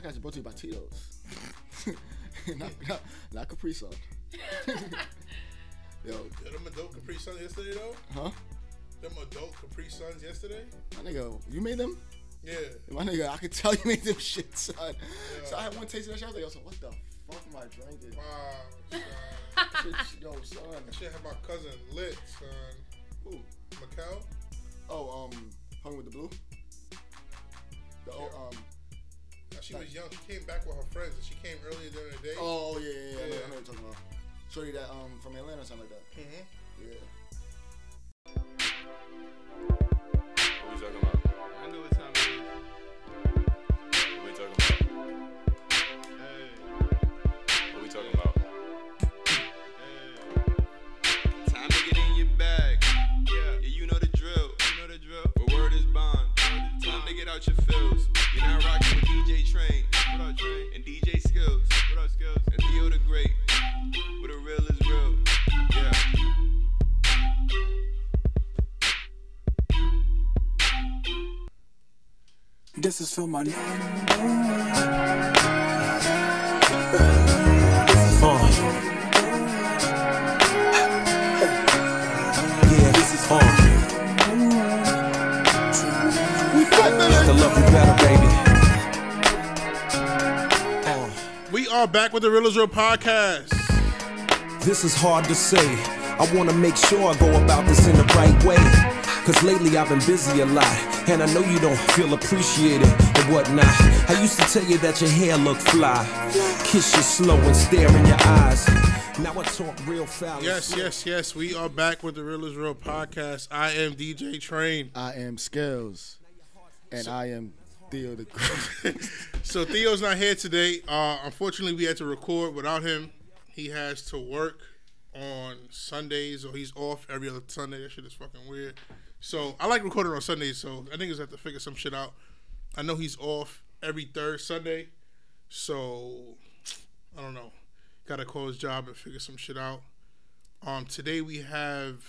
podcast is brought to you by Tito's. not, not, not Capri Sun. Yo, them adult Capri Suns yesterday though. huh? Them adult Capri Suns yesterday. My nigga, you made them? Yeah. My nigga, I could tell you made them shit, son. So I had one taste of that shit. I was like, yo, so what the fuck am I drinking? Wow. Son. Shit, yo, son. That shit had my cousin lit, son. Who? Macau. Oh, um, hung with the blue. The oh, um. She was young. She came back with her friends, and she came earlier during the day. Oh yeah, yeah, yeah. I, know, I know what you're talking about. Shorty that um from Atlanta or something like that. Mm-hmm. Yeah. Train. What Train? And DJ Skills. What up, Skills? And Theo the Great. Where the real is real. Yeah. This is for my number. Yeah, this is on. The love you better, baby. We are back with the Real is Real podcast. This is hard to say. I wanna make sure I go about this in the right way. Cause lately I've been busy a lot. And I know you don't feel appreciated and whatnot. I used to tell you that your hair looked fly. Kiss you slow and stare in your eyes. Now I talk real foul. Yes, yes, yes. We are back with the Real is Real podcast. I am DJ Train. I am Skills, and I am Theo the Great. So Theo's not here today. Uh, unfortunately, we had to record without him. He has to work on Sundays, or he's off every other Sunday. That shit is fucking weird. So I like recording on Sundays. So I think I have to figure some shit out. I know he's off every third Sunday, so I don't know. Got to call his job and figure some shit out. Um, today we have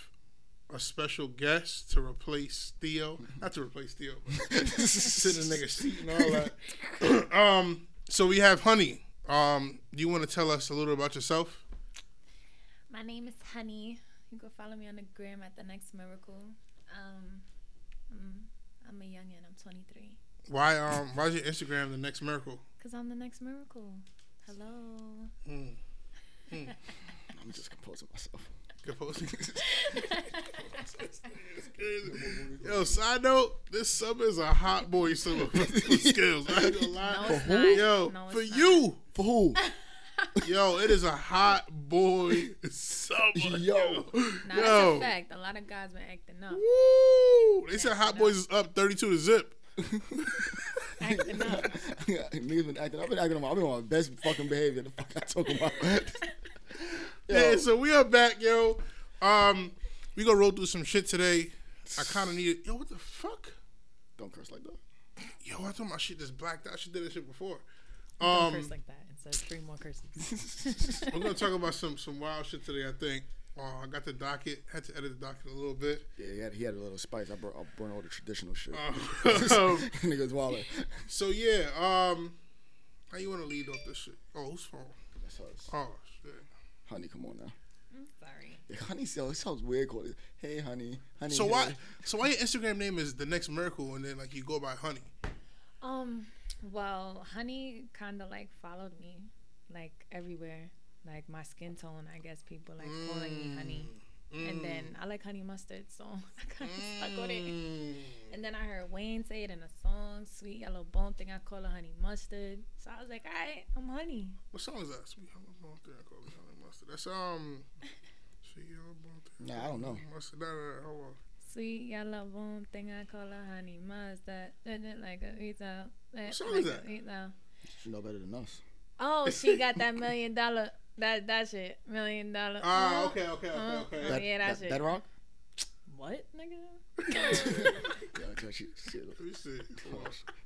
a special guest to replace Theo. Not to replace Theo, but sit in the nigga's seat and all that. um, so we have Honey. Um, do you want to tell us a little about yourself? My name is Honey. You can follow me on the gram at the next miracle. Um, I'm, I'm a youngin. I'm 23. Why um why is your Instagram the next miracle? Cause I'm the next miracle. Hello. I'm just composing myself. Good post. Yo, side note, this summer is a hot boy summer for skills. I ain't gonna lie. No, it's who? not. Yo, No, for not. you, For who? yo, it is a hot boy summer. Yo. Now that's Yo. a fact. A lot of guys been acting up. Woo! They said Hot Boys is up 32 to zip. Acting up. Niggas been acting. I've been acting on my. I've been on my best fucking behavior. The fuck I talking about? Yeah, so we are back, yo. Um, we gonna roll through some shit today. I kind of need Yo, what the fuck? Don't curse like that. Yo, I thought my shit just blacked out. She did this shit before. Don't Um, curse like that. It says three more curses. we're gonna talk about some some wild shit today. I think. Uh, I got the docket. Had to edit the docket a little bit. Yeah, he had, he had a little spice. I brought, I brought all the traditional shit. Um, Niggas wallet. so yeah. Um, how you want to lead off this shit? Oh, whose phone? That's us. Oh shit. Honey, come on now. I'm sorry. Yeah, honey, so it sounds weird calling it. Hey, honey, honey. So hey. why? So why your Instagram name is the next miracle, and then like you go by Honey? Um, well, Honey kind of like followed me, like everywhere. Like my skin tone, I guess people like calling me Honey. And then I like honey mustard, so I kind of stuck with it. Mm. And then I heard Wayne say it in a song, "Sweet Yellow Bone Thing." I call her honey mustard, so I was like, "Alright, I'm honey." What song is that? Sweet Yellow Bone Thing. I call it Honey Mustard. That's um. Sweet Yellow Bone Thing. Nah, I don't know. Mustard. No, no, no, hold on. Sweet yellow bone thing, I call her honey mustard. Did it like a pizza. What song is that? You know better than us. Oh, she got that million dollar. That that shit, million dollar. Ah, uh, okay, okay, okay, uh, okay. uh, That, yeah, that, that, shit. that rock? what, nigga? Yeah, I tell she, she, Let me see. Did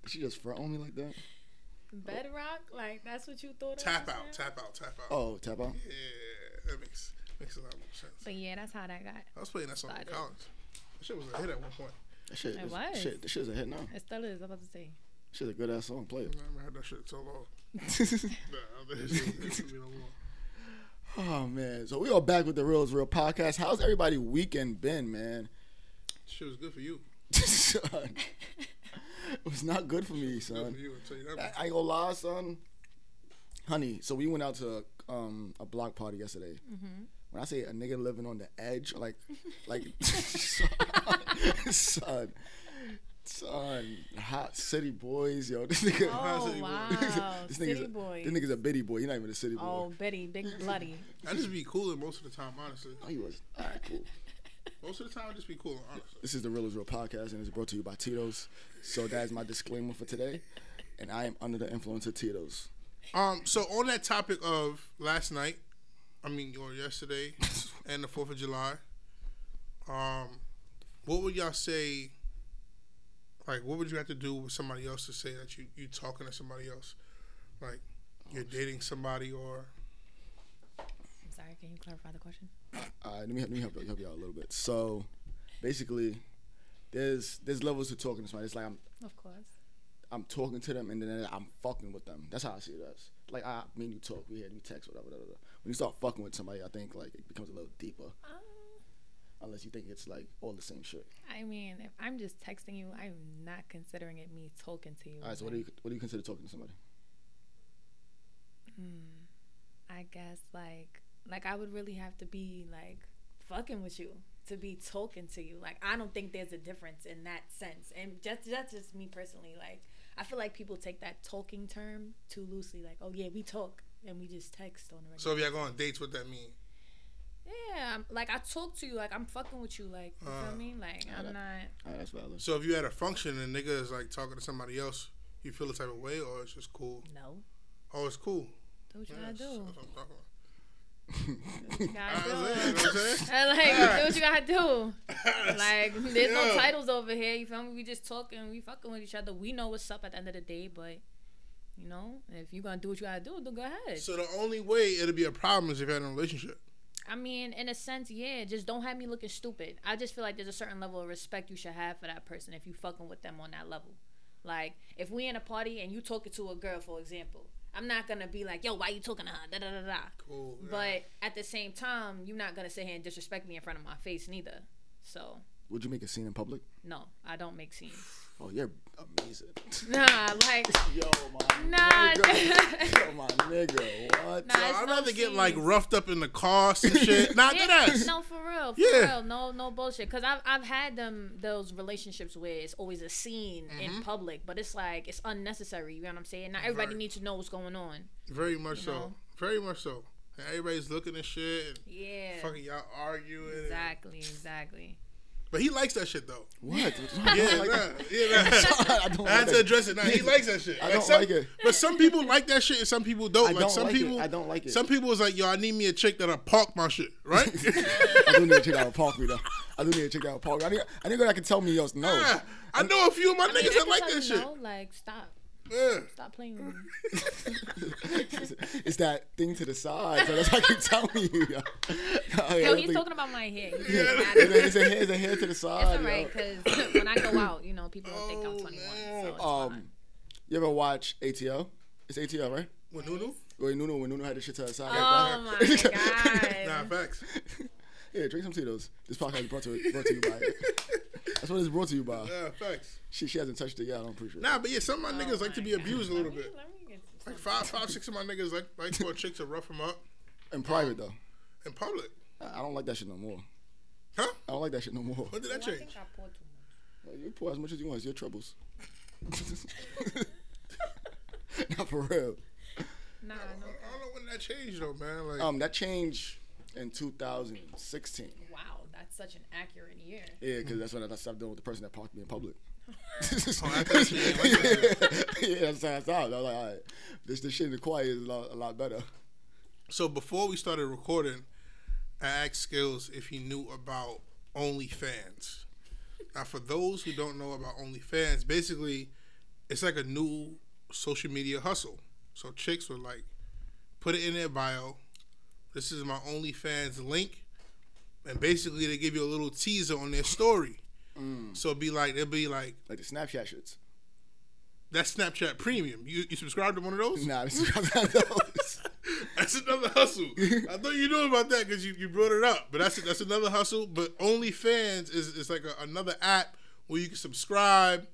she just front on me like that? Bedrock, like that's what you thought. Tap it was, out, tap out, tap out. Oh, tap out. Yeah, that makes makes a lot more sense. But yeah, that's how that got. I was playing that song in Started. college. That shit was a hit at one point. That shit, It is, was. shit, that shit's a hit now. It still is. I was about to say. Shit's a good ass song. Play it. I haven't heard that shit so long. Nah, I don't think it's gonna be no more. Oh man, so we are back with the Real is Real podcast. How's everybody weekend been, man? Shit was good for you. son, it was not good for me, Good son. for you. I'll tell you that. I. I ain't gonna lie, son. Honey, so we went out to um, a block party yesterday. When I say a nigga living on the edge, like, like, son, son, son, hot city boys, yo. This nigga, Oh City boy. wow, this city nigga's a, boy. this nigga's a bitty boy. He's not even a city boy. Oh, Betty, big bloody. I just be cooler most of the time, honestly. Oh, he was. All right, cool. Most of the time, I just be cooler, honestly. This is the Real is Real podcast, and it's brought to you by Tito's. So that is my disclaimer for today. And I am under the influence of Tito's. Um, so on that topic of last night, I mean, or yesterday, and the Fourth of July, um, what would y'all say? Like, what would you have to do with somebody else to say that you you talking to somebody else, like you're dating somebody or I'm sorry, can you clarify the question? All right, let me, let me help, you- help you out a little bit. So, basically, there's there's levels to talking to somebody. It's like I'm Of course. I'm talking to them and then I'm fucking with them. That's how I see it as. Like I me and you talk, we had we text, whatever, whatever. whatever. When you start fucking with somebody, I think like it becomes a little deeper. Um, Unless you think it's like all the same shit. I mean, if I'm just texting you, I'm not considering it me talking to you. All right, so what do you what do you consider talking to somebody? Hmm. I guess like like I would really have to be like fucking with you to be talking to you. Like I don't think there's a difference in that sense. And just that's just me personally. Like I feel like people take that talking term too loosely. Like oh yeah, we talk and we just text on the regular. so if y'all go on dates, what that mean? Yeah, I'm, like I talk to you. Like I'm fucking with you. Like you Uh, feel me? Like I'm not. All right, that's valid. So if you at a function and nigga is like talking to somebody else, you feel the type of way, or it's just cool? No. Oh, it's cool. Do what you Yes, gotta do. that's what I'm talking about. You gotta do. it, you know what I'm saying? And, like, do what you gotta do. Like, there's no titles over here. You feel me? We just talking, we fucking with each other. We know what's up at the end of the day, but you know, if you gonna do what you gotta do, then go ahead. So the only way it'll be a problem is if you're in a relationship. I mean, in a sense, yeah. Just don't have me looking stupid. I just feel like there's a certain level of respect you should have for that person if you fucking with them on that level. Like, if we in a party and you talking to a girl, for example, I'm not gonna be like, "Yo, why you talking to her?" Da da da da. Cool. yeah. But at the same time, you're not gonna sit here and disrespect me in front of my face, neither. So Would you make a scene in public? no, I don't make scenes. Oh, you're amazing. Nah, like Yo, my Nah, nigga. Yo, my nigga. What? Nah, So I'd no rather get like roughed up in the car and shit. Not Yeah, that ass. no, for real, for Yeah. real, no, no bullshit. Cause I've I've had them those relationships where it's always a scene in mm-hmm. public, but it's like it's unnecessary. You know what I'm saying? Not everybody Right. needs to know what's going on. Very much so. know? Very much so. And everybody's looking at shit and Yeah, fucking y'all arguing. and- exactly, exactly. But he likes that shit though. What? Yeah, like yeah. Nah. I don't I had like to address it. Now he likes that shit. I Like, don't some- like it. But some people like that shit and some people don't. I like don't some like it. people I don't like it. Some people is like, yo, I need me a chick that'll park my shit, right? I do need a chick that will park me though. I do need a chick that will park me. I need, I need a girl that can tell me yo no. Yeah. I know a few of my I mean, niggas I that like tell that you shit. no, like stop, Yeah. Stop playing with me. it's that thing to the side. So that's what I keep telling you. Yo, Oh, Yo, he's like- talking about my hair. Yeah, it's, a, it's, a hair, it's a hair to the side. It's alright, cause when I go out, you know, people don't think I'm Oh, 21, so Um, fine. you ever watch ATL? It's ATL, right? With Nunu? Where Nuno, when Nuno had the shit to her side. Oh my god. Nah, facts. Yeah, drink some Tito's. This podcast is brought to, brought to you by. That's what it's brought to you by. Yeah, thanks. She, she hasn't touched it yet. I don't appreciate Nah, but yeah, some of my niggas like to be abused a little Let me- bit. let me get some Like five, five, six of my niggas like like for a chick to rough them up. In private though, in public. I I don't like that shit no more. Huh? I don't like that shit no more. When did that I think change? I poured too much. You pour as much as you want. It's your troubles. Not for real. Nah, no. I don't know when that changed though, man. Like, Um, that changed in 2016. Wow, that's such an accurate year. Yeah, because that's when I stopped dealing with the person that parked me in public. oh, I thought you didn't like that shit. yeah, that's how I stopped. I was like, all right, this this shit in the quiet is a lot, a lot better. So before we started recording, I asked Skills if he knew about OnlyFans. Now, for those who don't know about OnlyFans, basically, it's like a new social media hustle. So chicks would like put it in their bio. This is my OnlyFans link, and basically they give you a little teaser on their story. Mm. So it'd be like it'd be like Like the Snapchat shits. That's Snapchat Premium. You you subscribe to one of those? Nah, this is those. That's another hustle. I thought you knew about that because you, you brought it up. But that's that's another hustle. But OnlyFans is is like a, another app where you can subscribe,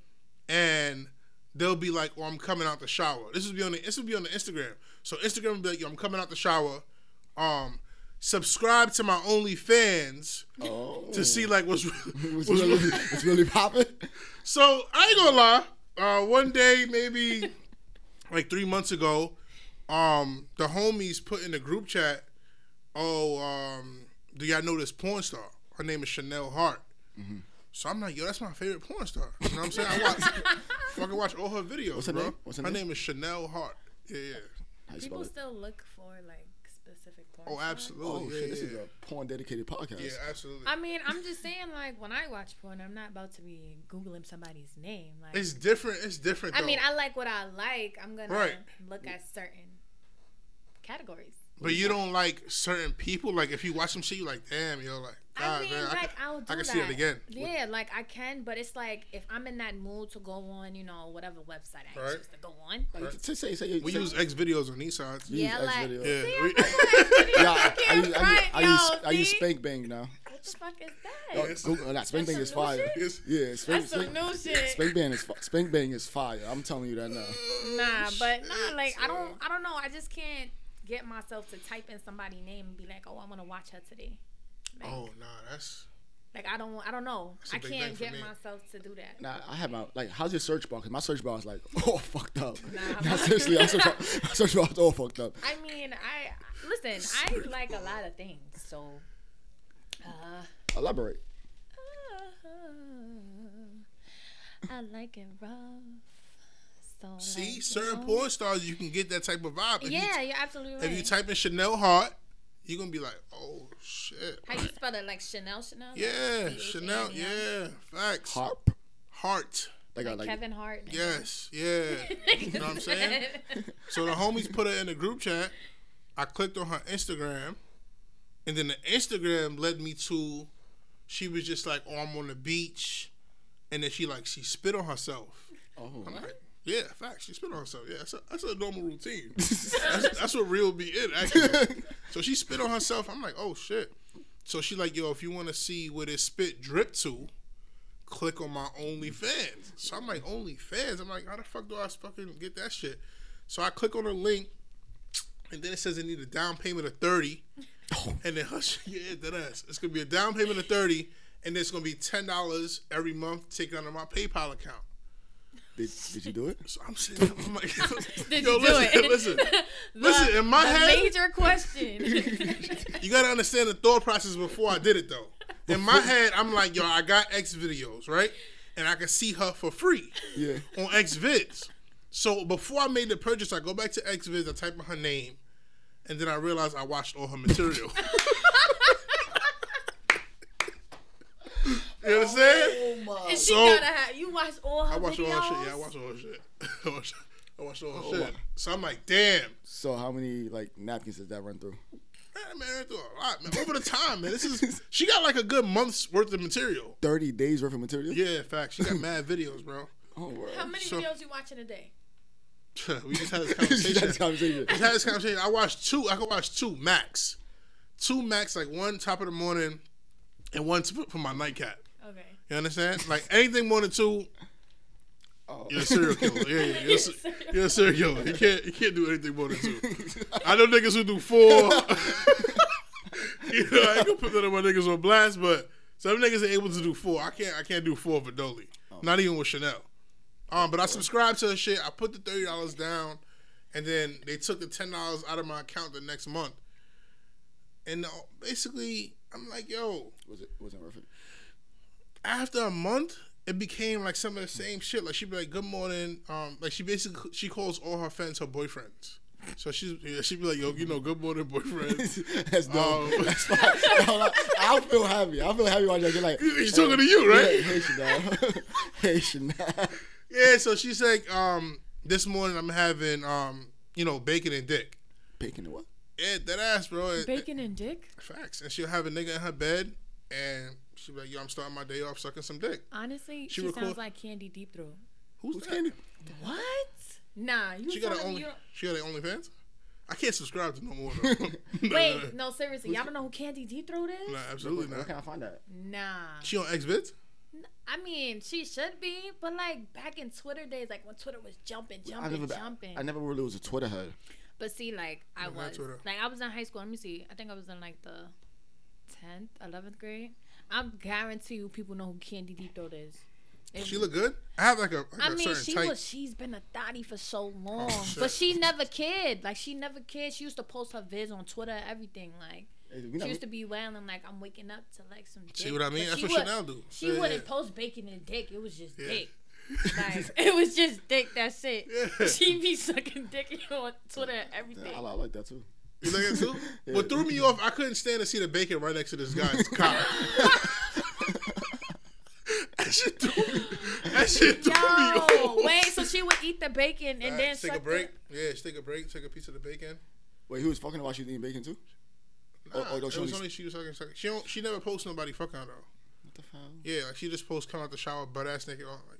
and they'll be like, "Oh, I'm coming out the shower." This will be on the this will be on the Instagram. So Instagram will be like, "Yo, I'm coming out the shower." Um, subscribe to my OnlyFans Oh. to see like what's It's what's really, it's really popping. so I ain't gonna lie. Uh, one day, maybe like three months ago, um, the homies put in the group chat, "Oh, um, do y'all know this porn star? Her name is Chanel Hart." Mm-hmm. So I'm like, "Yo, that's my favorite porn star." You know what I'm saying? I watch, fucking watch all her videos, What's her bro. name? What's her her name? name is Chanel Hart. Yeah, yeah. How you People still look for like specific porn. Oh, absolutely. Oh yeah, shit, this yeah. is a porn dedicated podcast. yeah, absolutely. I mean, I'm just saying, like, when I watch porn, I'm not about to be googling somebody's name. Like, it's different. It's different. I Though. mean, I like what I like. I'm gonna Right. look at certain categories. But you don't like certain people. Like if you watch some shit, you like, damn, yo, like, I God, mean, man, I like can, I'll do I can that. see it again. Yeah, like I can, but it's like if I'm in that mood to go on, you know, whatever website I Right. choose to go on. Like, say, say, say, We say- use X videos on these sides. you use Yeah, X like- Yeah, See, I'm Yeah, I I, I, can't use, I, use, I, use, yo, I use? Spank Bang now. What the fuck is Oh, that? Google, that Spank That's Bang is fire. shit? Yeah, Spank, That's some Spank, new shit. Spank Bang is Spank Bang is fire. I'm telling you that now. Nah, but nah, like I don't, I don't know. I just can't get myself to type in somebody's name and be like, oh, I want to watch her today. Like, Oh nah, that's like I don't, I don't know. I can't get me. myself to do that. Nah, I have my like. How's your search bar? Cause my search bar is like all fucked up. Nah, Nah, seriously, my search bar, my search bar is all fucked up. I mean, I listen. I like a lot of things, so. Uh, Elaborate. I like it rough. So see like, certain you know? porn stars you can get that type of vibe. If Yeah, you, you're absolutely right. if you type in Chanel Hart, you're gonna be like, oh shit. How you spell it? Like Chanel, Chanel? Like Yeah, C-H-A-N-E-L? Chanel. Yeah, facts. Harp. Heart. Like, Like, like Kevin Hart. nigga. Yes. Yeah. you know what I'm saying? So the homies put her in the group chat. I clicked on her Instagram, and then the Instagram led me to. She was just like, "Oh, I'm on the beach," and then she like she spit on herself. Oh, I'm like, yeah, facts. She spit on herself. Yeah, that's a, that's a normal routine. that's, that's what real be it actually. so she spit on herself. I'm like, oh shit. So she like, yo, if you want to see where this spit drip to, click on my OnlyFans. So I'm like, OnlyFans. I'm like, how the fuck do I fucking get that shit? So I click on her link, and then it says I need a down payment of thirty, and then hush, yeah, that ass. It's gonna be a down payment of thirty, and it's gonna be ten dollars every month taken out of my PayPal account. Did, did you do it? So I'm sitting there, I'm like, Did yo, you do listen, it? listen, The- listen. In my the head, major question. you gotta understand the thought process before I did it though. In my head, I'm like, yo, I got X videos, right? And I can see her for free Yeah. on X vids. So before I made the purchase, I go back to X vids, I type in her name, and then I realize I watched all her material. You understand? Oh and she So- gotta have you watch all her I watched videos. all her shit. Yeah, I watch all her shit. I watched, I watched all her Oh, shit. wow. So I'm like, damn. So how many like napkins did that run through? Man, man, I do a lot, man. Over the time, man. This is she got like a good month's worth of material. Thirty days worth of material. Yeah, in fact, she got mad videos, bro. Oh, word. How many So- videos you watch in a day? we just had this conversation. had this conversation. Just had this conversation. I watched two. I could watch two max, two max. Like one top of the morning, and one for my nightcap. Okay. You understand? Like anything more than two, Oh. you're a serial killer. Yeah, yeah, you're, a, se- you're a serial killer. You can't, you can't do anything more than two. I know niggas who do four. you know, I ain't gonna put that on my niggas on blast, but some niggas are able to do four. I can't, I can't do four for Dolly. Not even with Chanel. Um, but I subscribed to the shit. I put the thirty dollars down, and then they took the ten dollars out of my account the next month. And uh, basically, I'm like, yo, Was it wasn't worth it? After a month, it became like some of the same shit. Like she'd be like, "Good morning." Um, like she basically she calls all her friends her boyfriends. So she's she'd be like, "Yo, you know, good morning, boyfriend." That's dope. Um, That's fine. I feel happy. I feel happy watching. You're like, He's talking to you, right? Yeah, hey Chanel. hey Chanel. yeah. So she's like, um, "This morning I'm having um, you know, bacon and dick." Bacon and what? Yeah, that ass, bro. Bacon and dick. Facts. And she'll have a nigga in her bed, and she'll be like, "Yo, I'm starting my day off sucking some dick." Honestly, She she, record- sounds like Candy Deep Throat. Who's, Who's that? Candy? What? Nah, you She got telling an only. you don't- She got an OnlyFans. I can't subscribe to no more. Though. Wait, no, seriously, y'all don't know who Candy Deep Throat is? Nah, absolutely not. Where can I find that? Nah. She on Xvids? I mean, she should be, but like back in Twitter days, like when Twitter was jumping, I jumping, never, jumping. I never really was a Twitter head. But see, like I not was, like I was in high school. Let me see. I think I was in like the tenth, eleventh grade. I'm guarantee you, people know who Candy Deep Throat is. It- She look good. I have like a, like I a mean, certain she type. was. She's been a thotty for so oh, long, shit. but she never cared. Like she never cared. She used to post her vids on Twitter, everything. Like Hey, we she not- used to be wailing like I'm waking up to like some. Dick. See what I mean? That's she what would- Chanel do. She Yeah, wouldn't yeah. post bacon and dick. It was just Yeah. dick. Like it was just dick. That's it. Yeah. She be sucking dick on Twitter and everything. I, I like that too. You like it too? Yeah. What threw me off, I couldn't stand to see the bacon right next to this guy's cock. That shit threw me. That shit threw me Yo, off. wait. So she would eat the bacon and Alright, then take a suck break. Yeah, just take a break. Take a piece of the bacon. Wait, he was fucking while she was eating bacon too? Nah, Oh, oh, no, it she was only- only she was sucking. sucking. She don't. She never posts nobody fucking her though. What the hell? Yeah, like she just posts come out the shower butt ass naked on like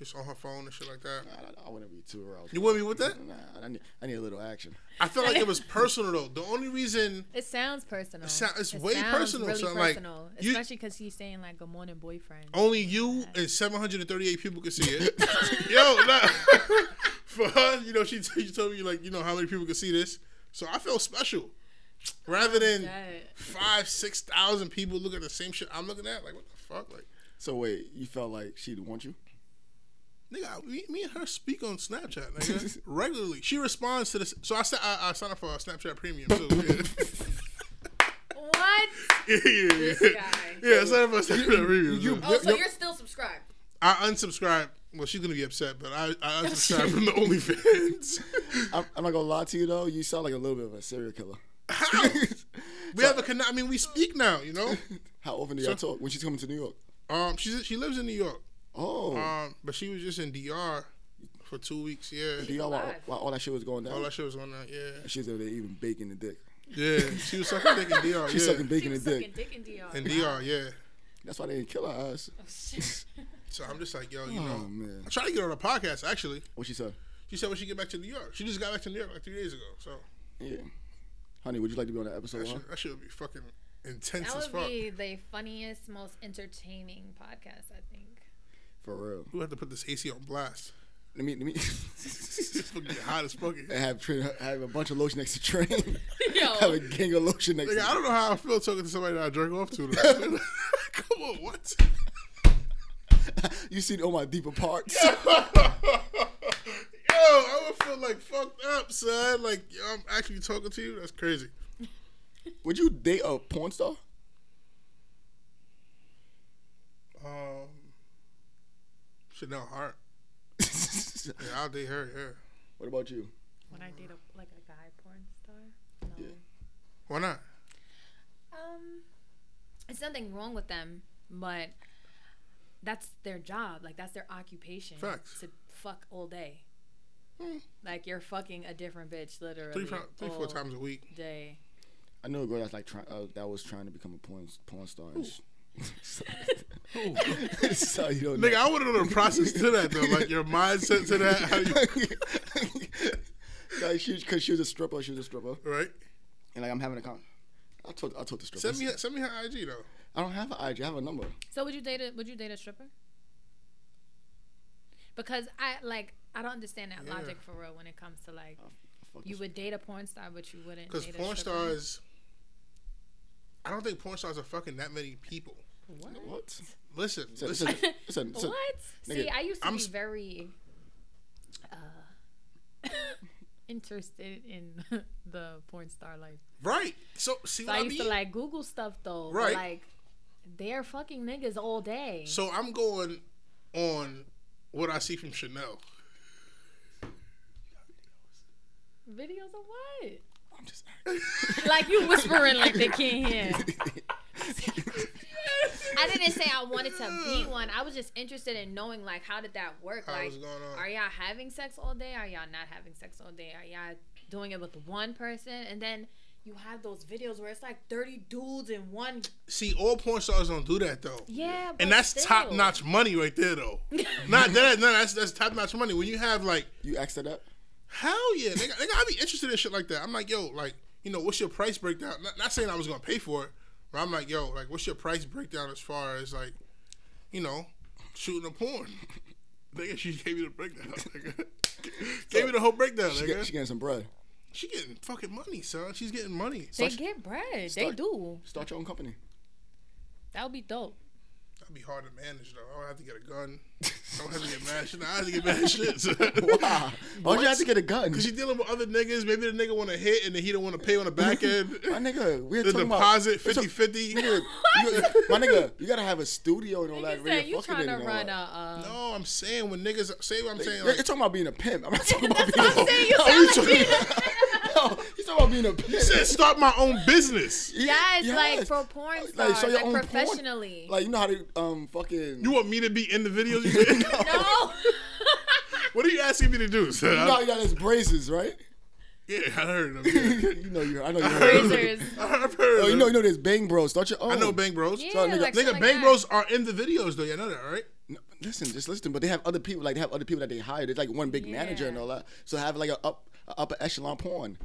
just on her phone and shit like that. I, I, I wouldn't be too aroused. You want me with that? Nah, I need, I need a little action. I feel like it was personal though. The only reason It sounds personal. It sou- it's It way sounds personal, Really so, like, personal, you- especially because he's saying like "Good morning, boyfriend." only you and 738 people could see it. Yo, nah. for her, you know, she, she told me like, you know, how many people could see this. So I felt special. Rather than five, six thousand people look at the same shit I'm looking at, like what the fuck, like. So wait, you felt like she'd want you? Nigga, me, me and her speak on Snapchat, nigga, regularly. She responds to this. So I, sa- I, I signed up for a Snapchat Premium too. What? Yeah, yeah, yeah. yeah. This guy. Yeah, I signed up for a Snapchat Premium. you- too. Oh, so you're still subscribed? I unsubscribed. Well, she's gonna be upset, but I, I unsubscribed from the OnlyFans. I'm, I'm not gonna lie to you though. You sound like a little bit of a serial killer. How? we have a connect. I mean, we speak now. You know. How often do y'all talk when she's coming to New York? Um, she's she lives in New York. Oh, Um, but she was just in DR for two weeks. Yeah. do y'all while, while all that shit was going down. All that shit was on that. Yeah. She's over there even baking the dick. Yeah. She was sucking dick in DR. She's yeah. sucking She bacon was and sucking dick. dick in DR. In DR. Yeah. That's why they didn't kill her ass. So I'm just like, yo, you Oh know, man, I tried to get her on a podcast. Actually, what she said? she said when she get back to New York. She just got back to New York like three days ago. So Yeah, honey, would you like to be on that episode? that One? should, that should be fucking intense That as would fuck. be the funniest, most entertaining podcast, I think. For real. We have to put this AC on blast. Let me let me. It's fucking hot as fuck. and have train, have a bunch of lotion next to train. Yo. have a gang of lotion next Nigga, I don't know how I feel talking to somebody that I jerk off to. Come on, what? You seen all my deeper parts. Yo, I would feel like fucked up, son. Like, yo, I'm actually talking to you. That's crazy. Would you date a porn star? Um, Chanel Hart. Yeah, I'll date her. Yeah. what about you? When I date a like a guy porn star, no. Yeah. Why not? Um, it's nothing wrong with them, but that's their job. Like that's their occupation. Facts. To fuck all day. Hmm. Like you're fucking a different bitch, literally. Three, fi- three, four times a week. Day. I knew a girl that's like trying uh, that was trying to become a porn porn star. And she, so, so you don't Nigga, know. I want to know the process to that though. Like your mindset to that. How you, like she, cause she was a stripper. She was a stripper, right? and like I'm having a con. I told I told the stripper. Send me, send me her IG though. I don't have an IG. I have a number. So would you date a would you date a stripper? Because I like I don't understand that Yeah. logic for real when it comes to like Fuck you would date a porn star but you wouldn't Because date a porn stripper? stars, I don't think porn stars are fucking that many people. What? What? Listen, Listen, listen. listen, listen, listen. What? See, I used to I'm be s- very uh, interested in the porn star life. Right. So see So what I I used mean? to like Google stuff though. Right. But, like they're fucking niggas all day. so I'm going on what I see from Chanel. Videos of what? I'm just. Like you whispering like they can't hear. I didn't say I wanted to be one. I was just interested in knowing like how did that work? How like was going on? are y'all having sex all day? Are y'all not having sex all day? Are y'all doing it with one person? And then you have those videos where it's like 30 dudes in one. See, all porn stars don't do that though. Yeah, but And that's top notch money right there though. Not that, no, that's that's top notch money. When you have like You asked it up. Hell yeah, nigga, nigga, I'd be interested in shit like that. I'm like, yo, like, you know, what's your price breakdown? Not, not saying I was gonna pay for it, but I'm like, yo, like, what's your price breakdown as far as like, you know, shooting a porn? nigga, she gave me the breakdown. Nigga. gave me the whole breakdown, She, nigga. get, she getting some bread. she getting fucking money, son. She's getting money. They get bread. They do. Start your own company. That would be dope. That'd be hard to manage though. I would have to get a gun. I don't have to get mad shit. I have to get mad shit. son. Wow. Why'd you have to get a gun? Cause you're dealing with other niggas. Maybe the nigga want to hit and then he don't want to pay on the back end. My nigga, we're the talking deposit about 50 50. Nigga, you, my nigga, you gotta have a studio and all that. Nigga said you're trying to run a. Uh, No, I'm saying when niggas say what I'm saying. You're, Like, you're talking about being a pimp. I'm not talking about being a saying you he's talking- No, he's talking about being a pimp. he said start my own business. Yes, like Yes. for porn Like, stars, show like, own professionally. Oh, Like you know how to um fucking. You want me to be in the videos? You said? no. what are you asking me to do, sir? You know you got his braces, right? yeah, I heard them. Yeah. you know you. I know you. Heard. Razors. I've heard Oh, you know you know there's Bang Bros. Start your own. I know Bang Bros. Yeah, So, nigga- like, Nigga, shit like Bang that. Bros are in the videos though. You know that, right? No, listen, just listen. But they have other people. Like they have other people that they hire. There's like one big manager and all that. So have like a up a upper echelon porn.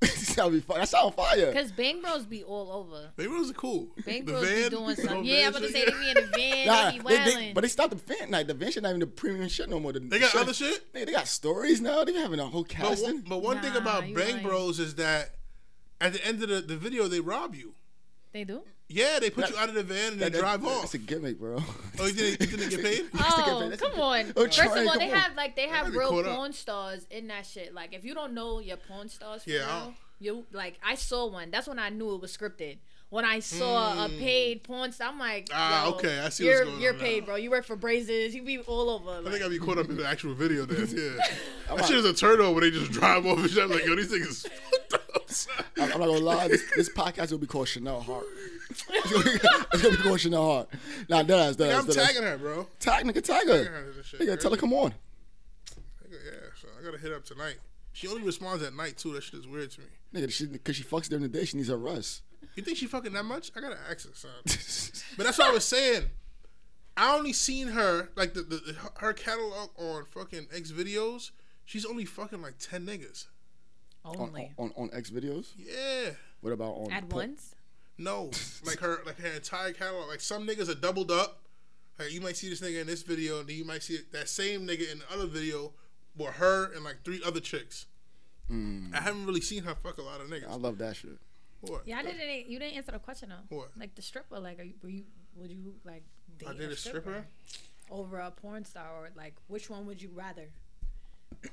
That'd be fun. That sound fire. Cause Bang Bros be all over. Bang Bros are cool. Bang The Bros be van, doing something. Yeah, I'm van about to say they be in the van, Nah, they be they, they, but they stopped the van. Like the van shit not even the premium shit no more. The, They got other shit? Nigga, they got stories now. They be having a whole But casting. one, but one thing about Bang lying. Bros is that at the end of the, the video they rob you. They do. Yeah, they put That- you out of the van and they That- that- drive That's off. It's a gimmick, bro. Oh, you didn't, you didn't get paid? Oh, come on. Oh, First of all, they on. have like they have real caught up. porn stars in that shit. Like if you don't know your porn stars for Yeah, real, you like I saw one. That's when I knew it was scripted. When I saw a paid porn star, I'm like, Hmm. Ah, okay, I see You're going you're on paid, now. bro. You work for Brazzers. You be all over. I think I'd be caught up in the actual video then. Yeah, that shit is a turtle on when they just drive off and shit. I'm like, yo, these niggas fucked up. I'm, I'm not gonna lie. This, this podcast will be called Chanel Hart. it's, gonna be, it's gonna be called Chanel Hart. Nah, that ass, that ass, I'm that ass. tagging her, bro. Tag, nigga, tag Tagging her. her to this shit, Nigga, tell her come on. Nigga, Yeah, so I gotta hit up tonight. She only responds at night too. That shit is weird to me. Nigga, she, cause she fucks during the day, she needs her rest. You think she fucking that much? I gotta ask her, son. But that's what I was saying. I only seen her like the, the, the her catalog on fucking X videos. She's only fucking like ten niggas. on, only on, on X videos. Yeah. What about on at po- once. No, like her, like her entire catalog. Like some niggas are doubled up. Like you might see this nigga in this video, and then you might see that same nigga in the other video, with her and like three other chicks. Hmm. I haven't really seen her fuck a lot of niggas. I love that shit. What? Yeah, I didn't. You didn't answer the question though. What? Like the stripper. Like, are you, were you? Would you like date I did a stripper. over a porn star, or like which one would you rather?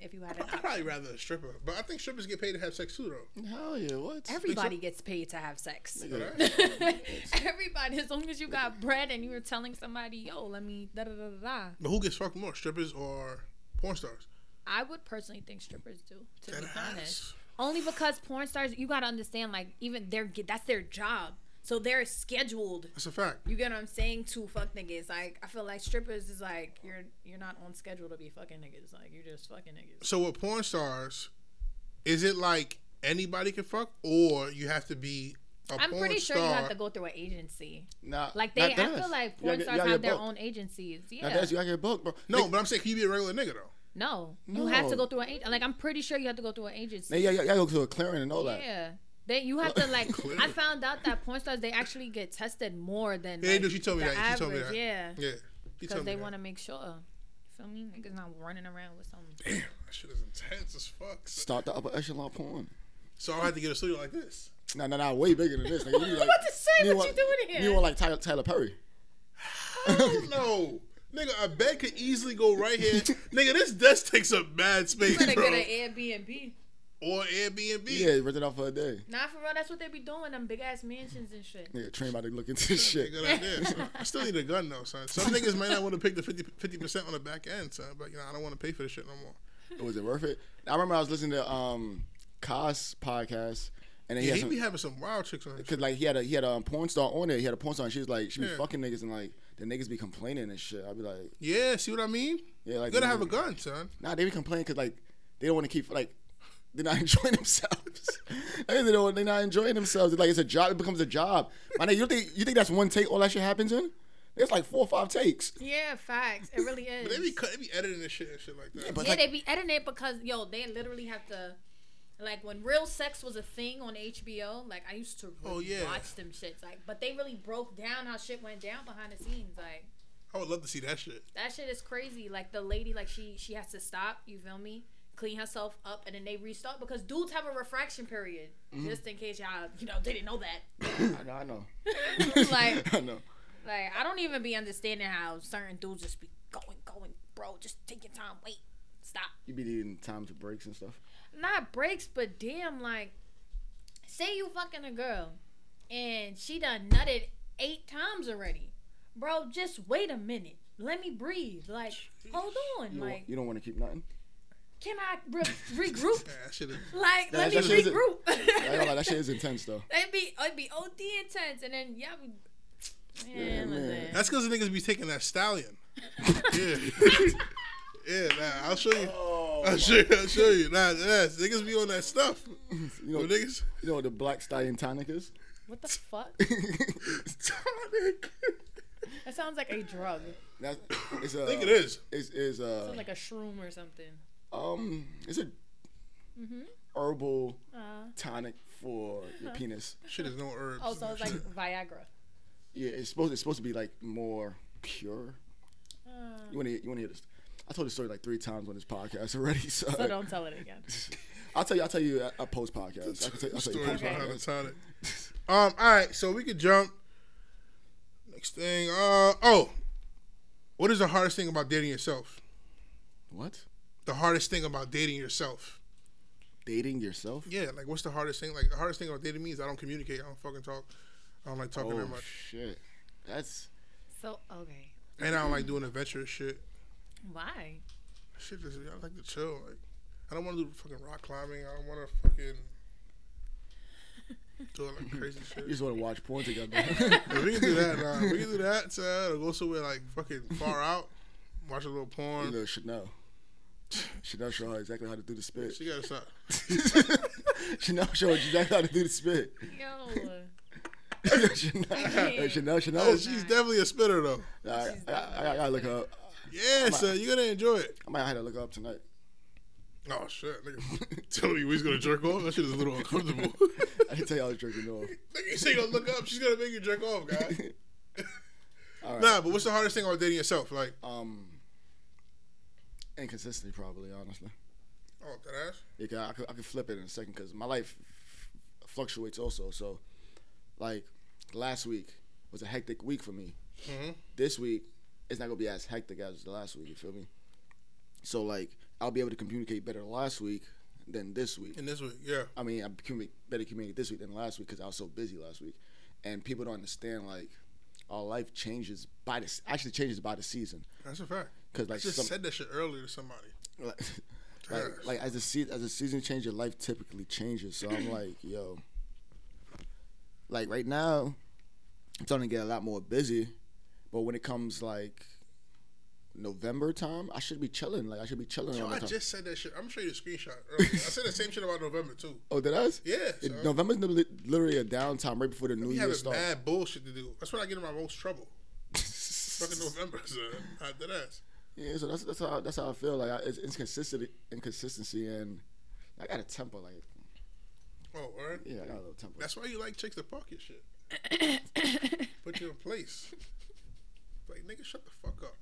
if you had an I'd option. probably rather a stripper, but I think strippers get paid to have sex too, though. Hell yeah, what? Everybody gets paid to have sex. Nigga, Everybody, as long as you got bread and you were telling somebody, "Yo, let me da da da da." da. But who gets fucked more, strippers or porn stars? I would personally think strippers do. To be honest, ass. only because porn stars, you gotta understand, like even their that's their job, so they're scheduled. That's a fact. You get what I'm saying? To fuck niggas. Like I feel like strippers is like you're you're not on schedule to be fucking niggas. Like you're just fucking niggas. So with porn stars, is it like anybody can fuck, or you have to be a I'm porn pretty sure star? you have to go through an agency. Nah, Like they, I feel like porn get- stars have their booked. own agencies. Now Yeah. that's you gotta get booked, bro. No, but I'm saying, can you be a regular nigga though? No, you have to go through an ag- like I'm pretty sure you have to go through an agency. Now, yeah, yeah, you go through a clearing and all that. Yeah. They, you have to like. I found out that porn stars they actually get tested more than. Yeah, like, no, she told me the that. She told me that. Yeah, Yeah, because they want to make sure. You feel me? Niggas not running around with something. Damn, that shit is intense as fuck. Start the upper echelon porn. So I had to get a studio like this. Nah, nah, nah, way bigger than this. Nigga. You need, like, about to say, you what want- you doing here? You want like Tyler, Tyler Perry? Hell no. Nigga, a bed could easily go right here. Nigga, this desk takes up mad space, You better bro. get an Airbnb. Or Airbnb. Yeah, rent it out for a day. Nah, for real, that's what they be doing. Them big ass mansions and shit. Yeah, train about to look into this shit. Good idea. son. I still need a gun though, son. Some niggas might not want to pick the 50 percent on the back end, son. But you know, I don't want to pay for this shit no more. Was it worth it? I remember I was listening to um Kaz podcast, and then he Yeah, had he some, be having some wild chicks on his Cause like he had a he had a um, porn star on there. He had a porn star. and She was like she be Yeah. fucking niggas and like the niggas be complaining and shit. I'd be like, Yeah, see what I mean? yeah, like You gotta niggas have a gun, son. Nah, they be complaining because like they don't want to keep like they're not enjoying themselves. I they don't, they're not enjoying themselves. It's like it's a job. It becomes a job. My nigga, you think you think that's one take? All that shit happens in? It's like four or five takes. Yeah, facts. It really is. But they be cut, they be editing this shit and shit like that. but yeah, like- they be editing it because yo, they literally have to. Like when real sex was a thing on HBO, like I used to oh, really Oh, yeah. watch them shits. Like, but they really broke down how shit went down behind the scenes. Like I would love to see that shit. that shit is crazy. Like the lady, like she she has to stop. You feel me? Clean herself up and then they restart because dudes have a refraction period. Mm-hmm. Just in case y'all you know didn't know that. I know. I know. like I know. like I don't even be understanding how certain dudes just be going going, bro. Just take your time. Wait, stop. You be needing time to breaks and stuff. not breaks, but damn, like, say you fucking a girl and she done nutted eight times already, bro. Just wait a minute. Let me breathe. Like, hold on. You don't, Like, you don't want to keep nothing. Can I re- regroup? Yeah, that. Like, Yeah, let me that shit is- regroup. I ain't gonna that shit is intense though. It'd be it'd be OD intense, and then yeah, we, Yeah, man, man. That's because the niggas be taking that stallion. yeah. yeah, nah, I'll show you. Oh, I'll show you. I'll show you. Nah, nah, niggas be on that stuff. you Yo, know, niggas. you know what the black stallion tonic is? What the fuck? Tonic. That sounds like a drug. That's it's a. I think it is. It's, is uh Sounds like a shroom or something. Um it's a Mm-hmm. herbal Uh, tonic for your penis. Shit is no herbs. oh, so it's like Viagra. Yeah, it's supposed it's supposed to be like more pure. Uh, You want to you want to hear this? I told this story like three times on this podcast already, so, so don't tell it again. I'll tell you. I'll tell you a, a post podcast. I can tell, I'll tell you Story post behind the tonic. Um. All right. So we could jump. Next thing. Uh. Oh. What is the hardest thing about dating yourself? What? The hardest thing about dating yourself. Dating yourself? Yeah. Like, what's the hardest thing? Like, the hardest thing about dating me is I don't communicate. I don't fucking talk. I don't like talking Oh that much. shit, that's So okay, And I don't like doing adventurous shit. why? Shit, just, I like to chill. Like, I don't want to do fucking rock climbing. I don't want to fucking do like crazy shit. you shit. just want to watch porn together. Yeah, we can do that. Nah. We can do that. Uh, or go somewhere like fucking far out, watch a little porn. you porn. know, Chanel. Chanel show her exactly how to do the spit. She got to stop. Chanel showed you exactly how to do the spit. Yo, Chanel, hey, Chanel, Chanel. Oh, she's definitely a spitter though. I, I, I, I gotta look her up. Yeah, son, you're gonna enjoy it. I might have to look her up tonight. Oh shit, nigga. Tell me he's gonna jerk off. That shit is a little uncomfortable. I didn't tell you I was drinking off. nigga, you say gonna look up. She's gonna make you jerk off, guy. All right. Nah, but what's the hardest thing about dating yourself? Like, Um, inconsistency, probably, honestly. oh, that ass. Yeah, 'cause I could, I could flip it in a second because my life fluctuates also. So, like, last week was a hectic week for me. Mhm. This week, it's not gonna be as hectic as the last week. You feel me? So, like, I'll be able to communicate better last week than this week. In this week, yeah. I mean, I communicate better communicate this week than last week because I was so busy last week, and people don't understand like our life changes by the actually changes by the season That's a fact. Because I like just some, said that shit earlier to somebody. like, like, like as the se- as the season changes, your life typically changes. So I'm like, yo, like right now, I'm starting to get a lot more busy, but when it comes like November time, I should be chilling. Like I should be chilling Yo, I time. just said that shit. I'm show you the screenshot. Earlier. I said the same shit about November too. oh, did I? Yeah, son. November's literally a downtime right before the new year starts. mad bullshit to do. That's when I get in my most trouble. Fucking November, son. I did ass. Yeah, so that's that's how that's how I feel. Like I, it's inconsistency, inconsistency, and I got a temper. Like Oh, alright. yeah, I got a little temper. That's why you like chicks to park your shit. Put you in place. Like nigga, shut the fuck up.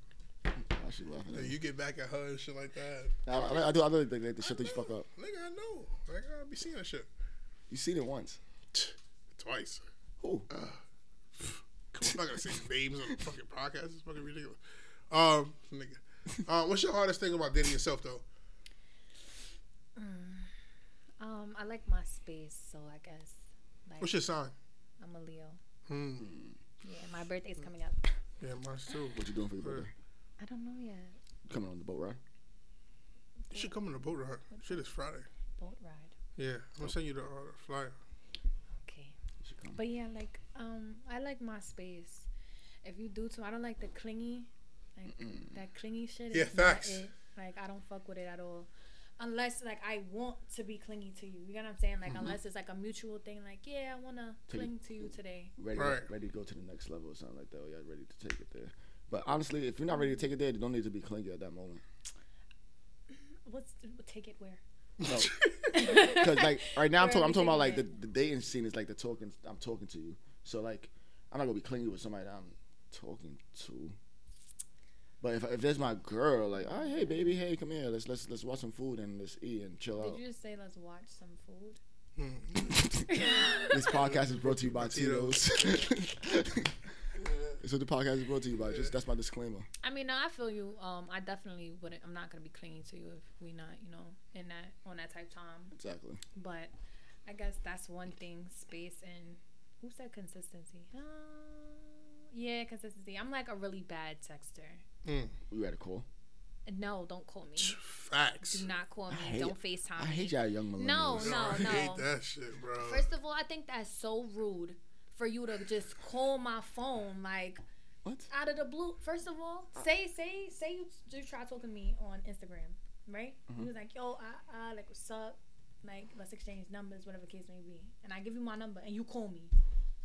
I should laughing. At And me. you get back at her and shit like that. I, I, I do. I really think like, the shit that you fuck up. Nigga, I know. Like I be seeing that shit You seen it once. twice. Who? Come on, I'm not gonna say names on the fucking podcast. It's fucking ridiculous. Um, nigga. Uh, what's your hardest thing about dating yourself though? um, I like my space, so I guess like What's your sign? I'm a Leo. Hmm. Yeah, my birthday's coming up. Yeah, mine's too. What you doing for your birthday? I don't know yet. You coming on the boat ride? You should come on the boat ride. Shit is Friday. Boat ride. Yeah, I'm gonna send you the, uh, the flyer. Okay. You should come. But yeah, like um, I like my space. If you do too, I don't like the clingy, like that clingy shit. Yeah, is not facts. it. Like I don't fuck with it at all. unless like I want to be clingy to you. You know what I'm saying? Like mm-hmm. unless it's like a mutual thing. Like yeah, I wanna Take it. cling to you today. ready, Right. ready to go to the next level or something like that. Or you're ready to take it there. But honestly, if you're not ready to take it there, you don't need to be clingy at that moment. What's take it where? No, because like right now I'm Where talking. I'm talking about like the, the dating scene is like the talking. I'm talking to you. So like, I'm not gonna be clingy with somebody that I'm talking to. But if if there's my girl, like, oh hey baby, hey come here, let's let's let's watch some food and let's eat and chill out. Did you just say let's watch some food? this podcast is brought to you by Tito's. Tito's. so the podcast is brought to you by just that's my disclaimer. I mean, no, I feel you. Um, I definitely wouldn't. I'm not gonna be clinging to you if we not, you know, in that on that type time. Exactly. But I guess that's one thing. Space and who said consistency? Uh, yeah, consistency. I'm like a really bad texter. We had a call. No, don't call me. Facts. Do not call me. Hate- don't FaceTime I hate y'all young No, millennials. no, I no. hate that shit, bro. First of all, I think that's so rude for you to just call my phone like What? out of the blue. First of all, say say say you you try talking to me on Instagram, right? Mm-hmm. You was like, yo, I, I like what's up? Like let's exchange numbers, whatever the case may be. And I give you my number and you call me.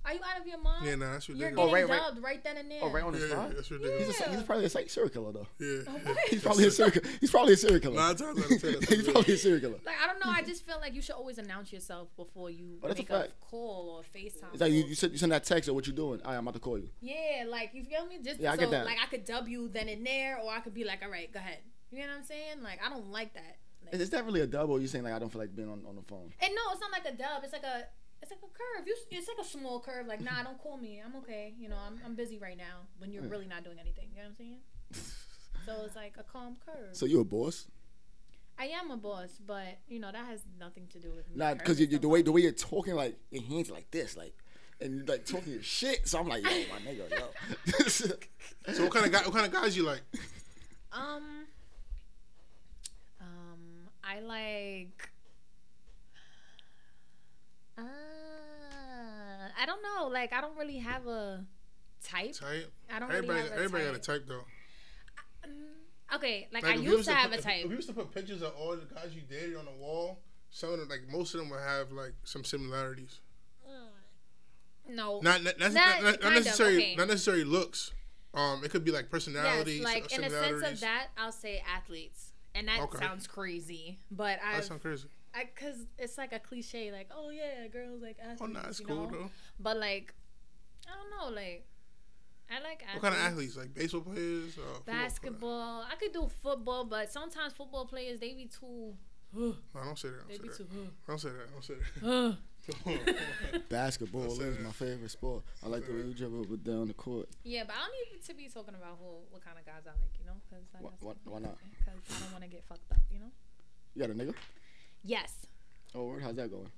Are you out of your mind? yeah, nah, that's You're ridiculous. getting Oh, right, right. dubbed right. then and there. Oh, right on the yeah, spot. that's ridiculous. He's, a, he's probably a psych- serial killer though. Yeah. He's probably a serial. He's probably a serial killer. Nine times out of ten, that's he's probably a serial killer. Like I don't know. I just feel like you should always announce yourself before you Oh, that's a make a, fact. call or FaceTime. It's like you, call. you send you send that text or what you doing? All right, I'm about to call you. Yeah, like you feel me? Just Yeah, I so get that. like I could dub you then and there, or I could be like, all right, go ahead. You know what I'm saying? Like I don't like that. Like, Is, is that really a double? Or you saying like I don't feel like being on, on the phone? and no, it's not like a dub. It's like a it's like a curve. You, it's like a small curve. Like nah, don't call me. I'm okay. You know, I'm I'm busy right now. When you're really not doing anything. You know what I'm saying? so it's like a calm curve. So you're a boss? I am a boss, but you know that has nothing to do with me. Nah, because you, you, the way the way you're talking, like your hands like this, like, and you're like talking your shit. So I'm like, yo, my nigga, yo. So what kind of guy? What kind of guys you like? Um, um, I like. Uh, I don't know. Like, I don't really have a type. Type. I don't really have a everybody type. got a type though. Okay, like, Like, I used to have put, a type. If you used to put pictures of all the guys you dated on the wall, some of them, like most of them, would have like some similarities. No, Not not, not, Not- not, not of, necessarily okay. not necessarily looks. Um, it could be like yes, personalities, like in a sense of that, I'll say athletes, and that Okay. sounds crazy, but I, That sounds crazy. I, cause it's like a cliche, like, oh yeah, girls like athletes. Oh, nah, it's you cool know? though. But like, I don't know, like, I like athletes. What kind of athletes? Like baseball players? Or football players? Basketball. I could do football, but sometimes football players they be too. No, don't say that. They Don't be say too. that. Don't say that. I don't say that. Basketball That's is it. my favorite sport. I like the way you dribble up and down the court. Yeah, but I don't need to be talking about who, what kind of guys I like, you know, because I Why, got why, why not? Because I don't want to get fucked up, you know. You got a nigga? Yes, Oh, word? how's that going?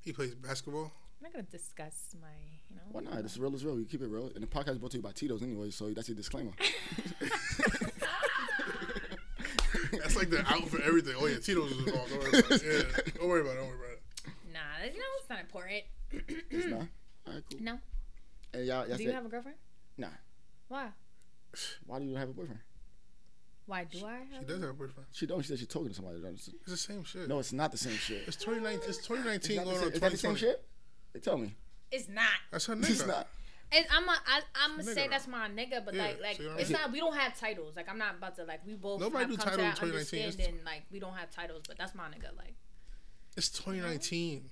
he plays basketball. I'm not gonna discuss my, you know. Why not? It's real is real. You keep it real. And the podcast is brought to you by Tito's anyway, so that's your disclaimer. That's like the out for everything. Oh yeah, Tito's is involved. Don't worry about it. Yeah, don't worry about it. Don't worry about it. Nah, you know it's not important. it's not. All right, cool. No. And y'all, y'all Do you said- have a girlfriend? Nah. Why? Why do you have a boyfriend? Why do I She have? does have a boyfriend. She don't. She said she's talking to somebody. It's- It's the same shit. No, it's not the same shit. It's 2019. It's It's 2019 not the going same, on is that the same shit? They tell me. It's not. That's her nigga. It's not. It's, I'm a, I, I'm gonna say that's my nigga, but Yeah, like, like see it's saying? not. We don't have titles. Like, I'm not about to like. We both Nobody have do titles in 2019. It's- understanding. Like, we don't have titles, but that's my nigga. Like, It's 2019. you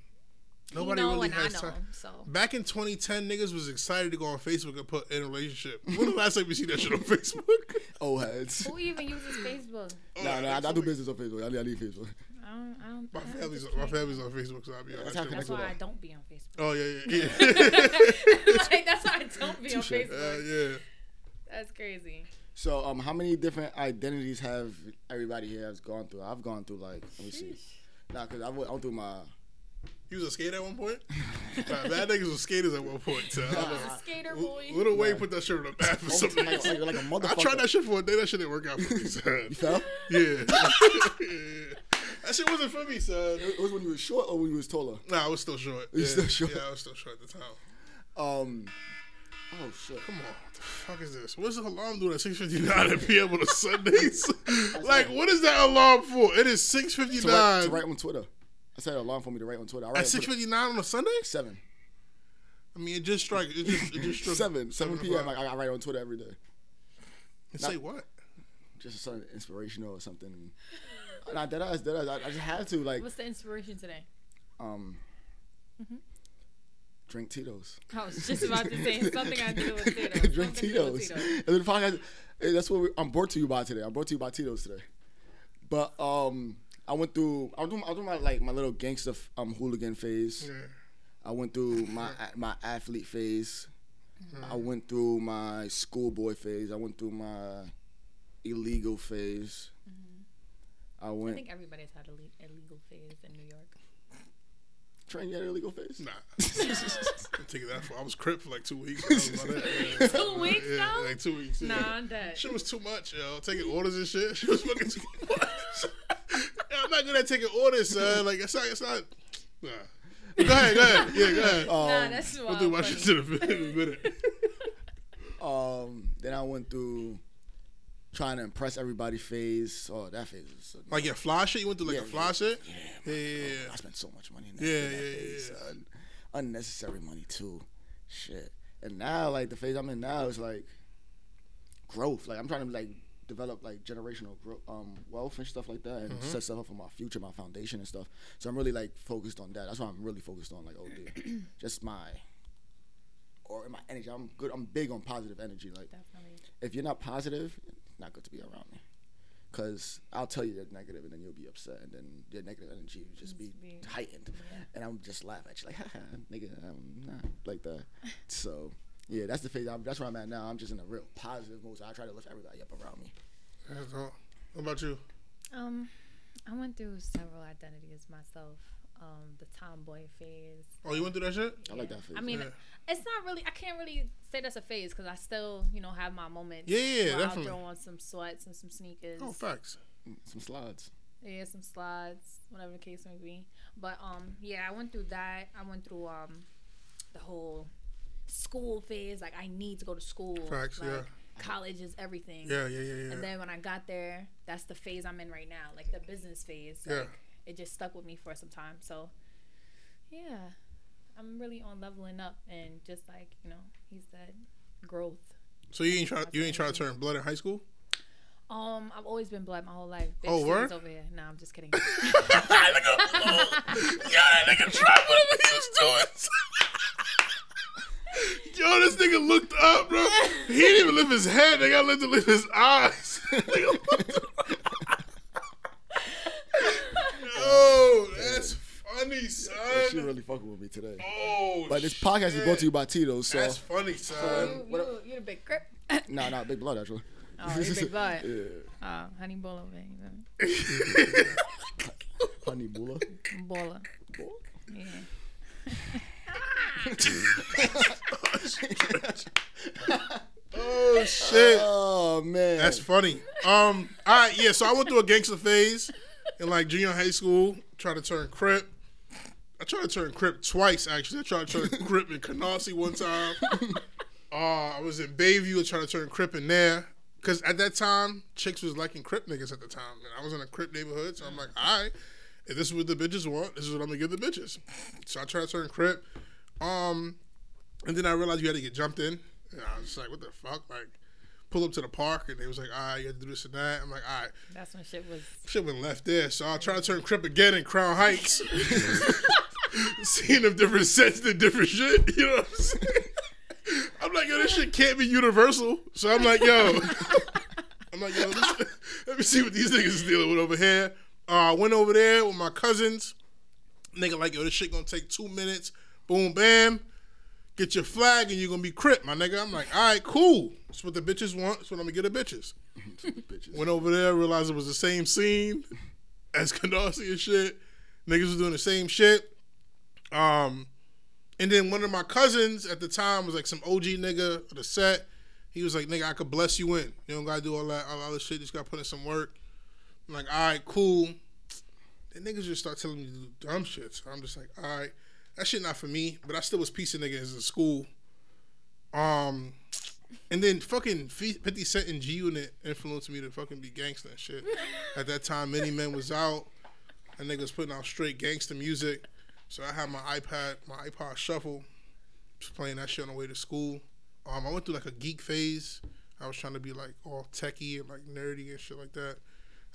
Nobody know really and I has know. time. So Back in 2010, niggas was excited to go on Facebook and put in a relationship. When the last time you see that shit on Facebook? oh heads. who even uses Facebook? Nah, nah, I, I do business on Facebook. I need, I need Facebook. I don't. I don't. My family's just my family's on Facebook, so I'll be on That's that how shit. That's why I don't be on Facebook. Oh yeah, yeah, yeah. like that's why I don't be on Facebook. uh, yeah. That's crazy. So, um, how many different identities have everybody here has gone through? I've gone through like, let me see. Nah, cause I went, I went through my. You was a skater at one point. nah, bad niggas was skaters at one point. So I I was a skater boy. Lil Wayne put that shit on the map for some like, reason. like, like a I motherfucker. tried that shit for a day. That shit didn't work out for me, son. You fell? Yeah. yeah. That shit wasn't for me, son. It was when you was short or when you was taller. Nah, I was still short. You yeah. still short? Yeah, I was still short at the time. Um, Oh shit. Come on, what the fuck is this? What's the alarm doing at 6:59 p.m. on a Sundays? like, what is that alarm for? It is six fifty nine. to write on Twitter. I set an alarm for me to write on Twitter. I write at 6:59 on a Sunday. seven. I mean, it just strike. It just, it just struck Seven. Seven p.m. o'clock. I, I write on Twitter every day. And say what? Just something inspirational or something. Nah, that ass, that ass. I, I just had to like What's the inspiration today? um Mm-hmm. drink Tito's. I was just about to say something I do with Tito's. drink Something to do Tito's. with Tito's. And then the podcast, eh, that's what we, I'm brought to you by today. I'm brought to you by Tito's today. But um, I went through. I was doing, I was doing my like my little gangster um hooligan phase. Yeah. I went through my my athlete phase. I went through my schoolboy phase. I went through my illegal phase. I I went. think everybody's had a le- illegal phase in New York. Train, you had an illegal phase? Nah. I'm taking that for. I was crip for like two weeks. That was about it. Yeah. Two weeks Yeah, though? like two weeks. Yeah. Nah, I'm dead. Shit was too much, yo. Taking orders and shit. She was fucking too much. Yo, I'm not good at taking orders, son. Like it's not. It's not. Nah. Go ahead. Go ahead. Yeah. Go ahead. nah, that's we'll do my funny. shit in a minute. In a minute. Um, then I went through trying to impress everybody phase. Oh, that phase was so Like your fly shit. You went through like Yeah, a fly yeah, shit. Yeah, Yeah. yeah, yeah. I spent so much money in that, Yeah, in that yeah, phase. yeah. son. Unnecessary money too. Shit. And now, like the phase I'm in now is like growth. Like I'm trying to like develop like generational growth, um, wealth and stuff like that, and Mm-hmm. set stuff up for my future, my foundation and stuff. So I'm really like focused on that. That's what I'm really focused on. Like, oh, OD, just my or my energy. I'm good. I'm big on positive energy. Like Definitely. if you're not positive, not good to be around me. Cause I'll tell you that negative, and then you'll be upset, and then your negative energy will just be be- heightened, and I'm just laugh at you like, haha, nigga, I'm not like that. so yeah, that's the phase. I'm, that's where I'm at now. I'm just in a real positive mood. So I try to lift everybody up around me. That's all. What about you? Um, I went through several identities myself. Um, the tomboy phase. Oh, you went through that shit? I like that phase. I mean, Yeah. it's not really. I can't really say that's a phase because I still, you know, have my moments. Yeah, yeah, where definitely. I'll throw on some sweats and some sneakers. Oh, facts. some slides. Yeah, some slides, whatever the case may be. But um, yeah, I went through that. I went through um, the whole school phase. Like I need to go to school. Facts, like, yeah. College is everything. Yeah, yeah, yeah, yeah. And then when I got there, that's the phase I'm in right now, like the business phase. Yeah. It just stuck with me for some time. So, yeah, I'm really on leveling up and just like you know, he said, growth. So you ain't try you ain't try to turn blood in high school? Um, I've always been black my whole life. Big Oh, word? over here. Nah, I'm just kidding. yeah, that nigga tried whatever he was doing. Yo, this nigga looked up, bro. He didn't even lift his head. They got to lift his eyes. Nigga looked up. Yo, that's funny, son. She really fucking with me today. oh, But this podcast is brought to you by Tito's. So That's funny, son. you, you, you the big crip. nah, nah, big blood actually. Oh, you big blood. Yeah, Uh, honey bowl over there. you feel me? honey bulla. Baller. Yeah. oh shit. Oh man, That's funny. Um, all right, yeah. So I went through a gangster phase in like junior high school. Tried to turn crip. I tried to turn crip twice actually. I tried to turn crip in Canarsie one time. Uh, I was in Bayview. Tried to turn crip in there because at that time chicks was liking crip niggas at the time, and I was in a crip neighborhood. So I'm like, all right, if this is what the bitches want, this is what I'm gonna give the bitches. So I tried to turn crip. Um, and then I realized you had to get jumped in. And I was just like, what the fuck, like pull up to the park and they was like, all right, you have to do this and that. I'm like, all right, That's when shit was. shit went left there. So I'll try to turn Crip again in Crown Heights. Seeing them different sets and different shit. You know what I'm saying? I'm like, yo, this shit can't be universal. So I'm like, yo. I'm like, yo, this, let me see what these niggas is dealing with over here. Uh, I went over there with my cousins. Nigga, like, yo, this shit gonna take two minutes. Boom, bam. Get your flag and you're gonna be crip, my nigga. I'm like, all right, cool. That's what the bitches want. That's what I'm gonna get the bitches. bitches. Went over there, realized it was the same scene as Canarsie and shit. Niggas was doing the same shit. Um, and then one of my cousins at the time was like some OG nigga of the set. He was like, nigga, I could bless you in. You don't gotta do all that, all other shit. You just gotta put in some work. I'm like, all right, cool. Then niggas just start telling me to do dumb shit. So I'm just like, all right, that shit not for me. But I still was piecing niggas in school. Um, and then fucking 50 Cent and G Unit influenced me to fucking be gangster and shit. At that time, Many Men was out, and niggas putting out straight gangster music. So I had my iPad, my iPod Shuffle, just playing that shit on the way to school. Um, I went through like a geek phase. I was trying to be like all techie and like nerdy and shit like that.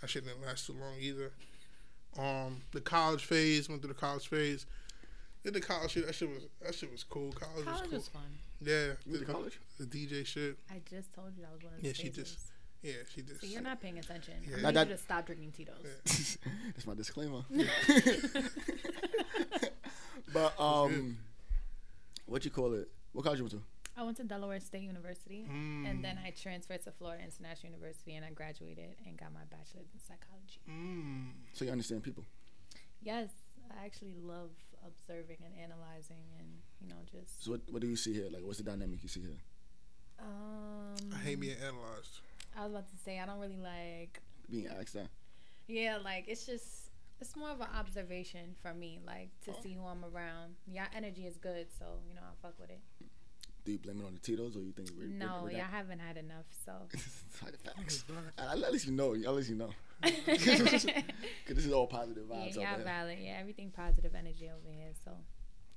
That shit didn't last too long either. Um, the college phase went through the college phase. Did the college shit? That shit was that shit was cool. College, College was cool. was fun. Yeah, You the, college? the DJ shit. I just told you that was one of the Yeah, she just- Yeah, she did. So you're not paying attention. Yeah. I Not need that- you to stop drinking Tito's. That's my disclaimer. but um, what you call it? What college you went to? I went to Delaware State University, Mm. and then I transferred to Florida International University, and I graduated and got my bachelor's in psychology. Mm. So you understand people. Yes, I actually love observing and analyzing, and you know, just So what, what do you see here? Like, what's the dynamic you see here? um. I hate being analyzed. I was about to say I don't really like. Being asked that. Yeah, like it's just it's more of an observation for me, like to Oh. see who I'm around. Yeah, energy is good, so you know I fuck with it. Do you blame it on the Tito's or you think we're, No, we're, we're yeah, I haven't had enough, so. Side effects. at, at least you know. At least you know. Because this is all positive yeah, vibes. yeah, over here. valid. Yeah, everything positive energy over here, so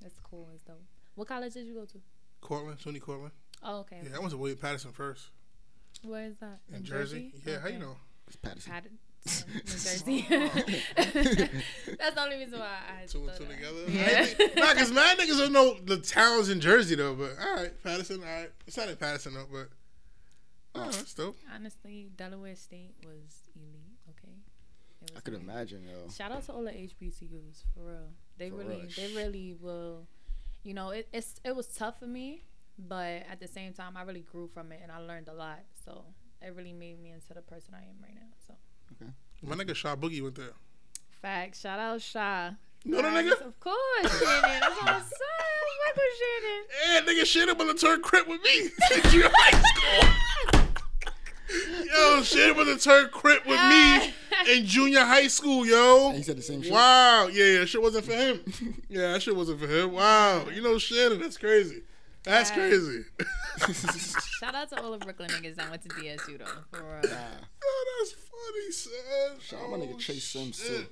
that's cool. It's dope. What college did you go to? Cortland, SUNY Cortland. Oh, okay. Yeah, I went to William Paterson first Where is that? in, Jersey. Yeah, how you know? It's Paterson. Patton, New Jersey. That's the only reason why I Two and thought two that. together. Yeah. nah, cause mad niggas don't know the towns in Jersey though. But all right, Paterson. All right, it's not in Paterson though, but oh, uh-huh. that's dope. Honestly, Delaware State was elite. Okay. It I could nice. imagine, yo. Shout out to all the HBCUs for real. They For really, real. they really will. You know, it, it's it was tough for me, but at the same time, I really grew from it and I learned a lot. So it really made me into the person I am right now. So My nigga Shaw Boogie went there. facts. Shout out Sha. No, know that Facts, nigga? Of course, Shannon. That's what I'm saying. Michael Shannon. Yeah, nigga shit up on the turn crip with me. in junior high school. Yo, shit up on the turn crip with me in junior high school, yo. And he said the same shit. Wow, yeah, yeah, shit wasn't for him. Yeah, that shit wasn't for him. Wow, you know Shannon, that's crazy. That's Yeah. crazy. Shout out to all the Brooklyn niggas that went to DSU though. For real. Nah. Oh, that's funny, son. Shout out my nigga Oh, Chase Sims, too.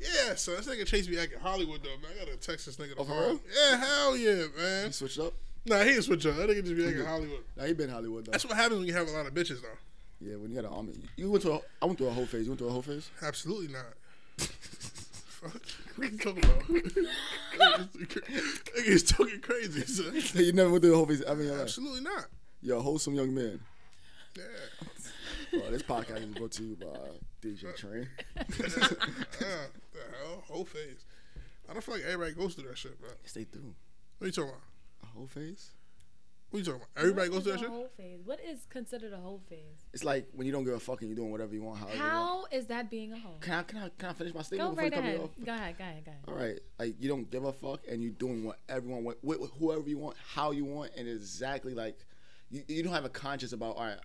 Yeah, son. This nigga Chase be acting Hollywood though, man. I got a Texas nigga. Oh, for Yeah, hell yeah, man. He switched up. Nah, he didn't switch up. That nigga just be acting Hollywood. Nah, he been Hollywood though. That's what happens when you have a lot of bitches, though. yeah, when you got an army. You went to. A, I went through a whole phase. You went through a whole phase. Absolutely not. What you talking about? Nigga's talking crazy, son. you never went through a whole phase in your life. Absolutely not. You're a wholesome young man. Yeah. Well, this podcast is brought to you by DJ Train. Uh, the hell? Whole phase. I don't feel like everybody goes through that shit, bro. Stay through. What are you talking about? A whole phase? What you talking about? Everybody What goes through that a shit? whole phase? What is considered a whole phase? It's like when you don't give a fuck and you're doing whatever you want, however you want. How is that being a hoe? Can I, can I, can I finish my Go statement before right you cut me ahead. Go ahead. Go ahead. Go ahead. All right, like you don't give a fuck and you're doing what everyone want, with, with whoever you want, how you want, and exactly like you, you don't have a conscience about. All right,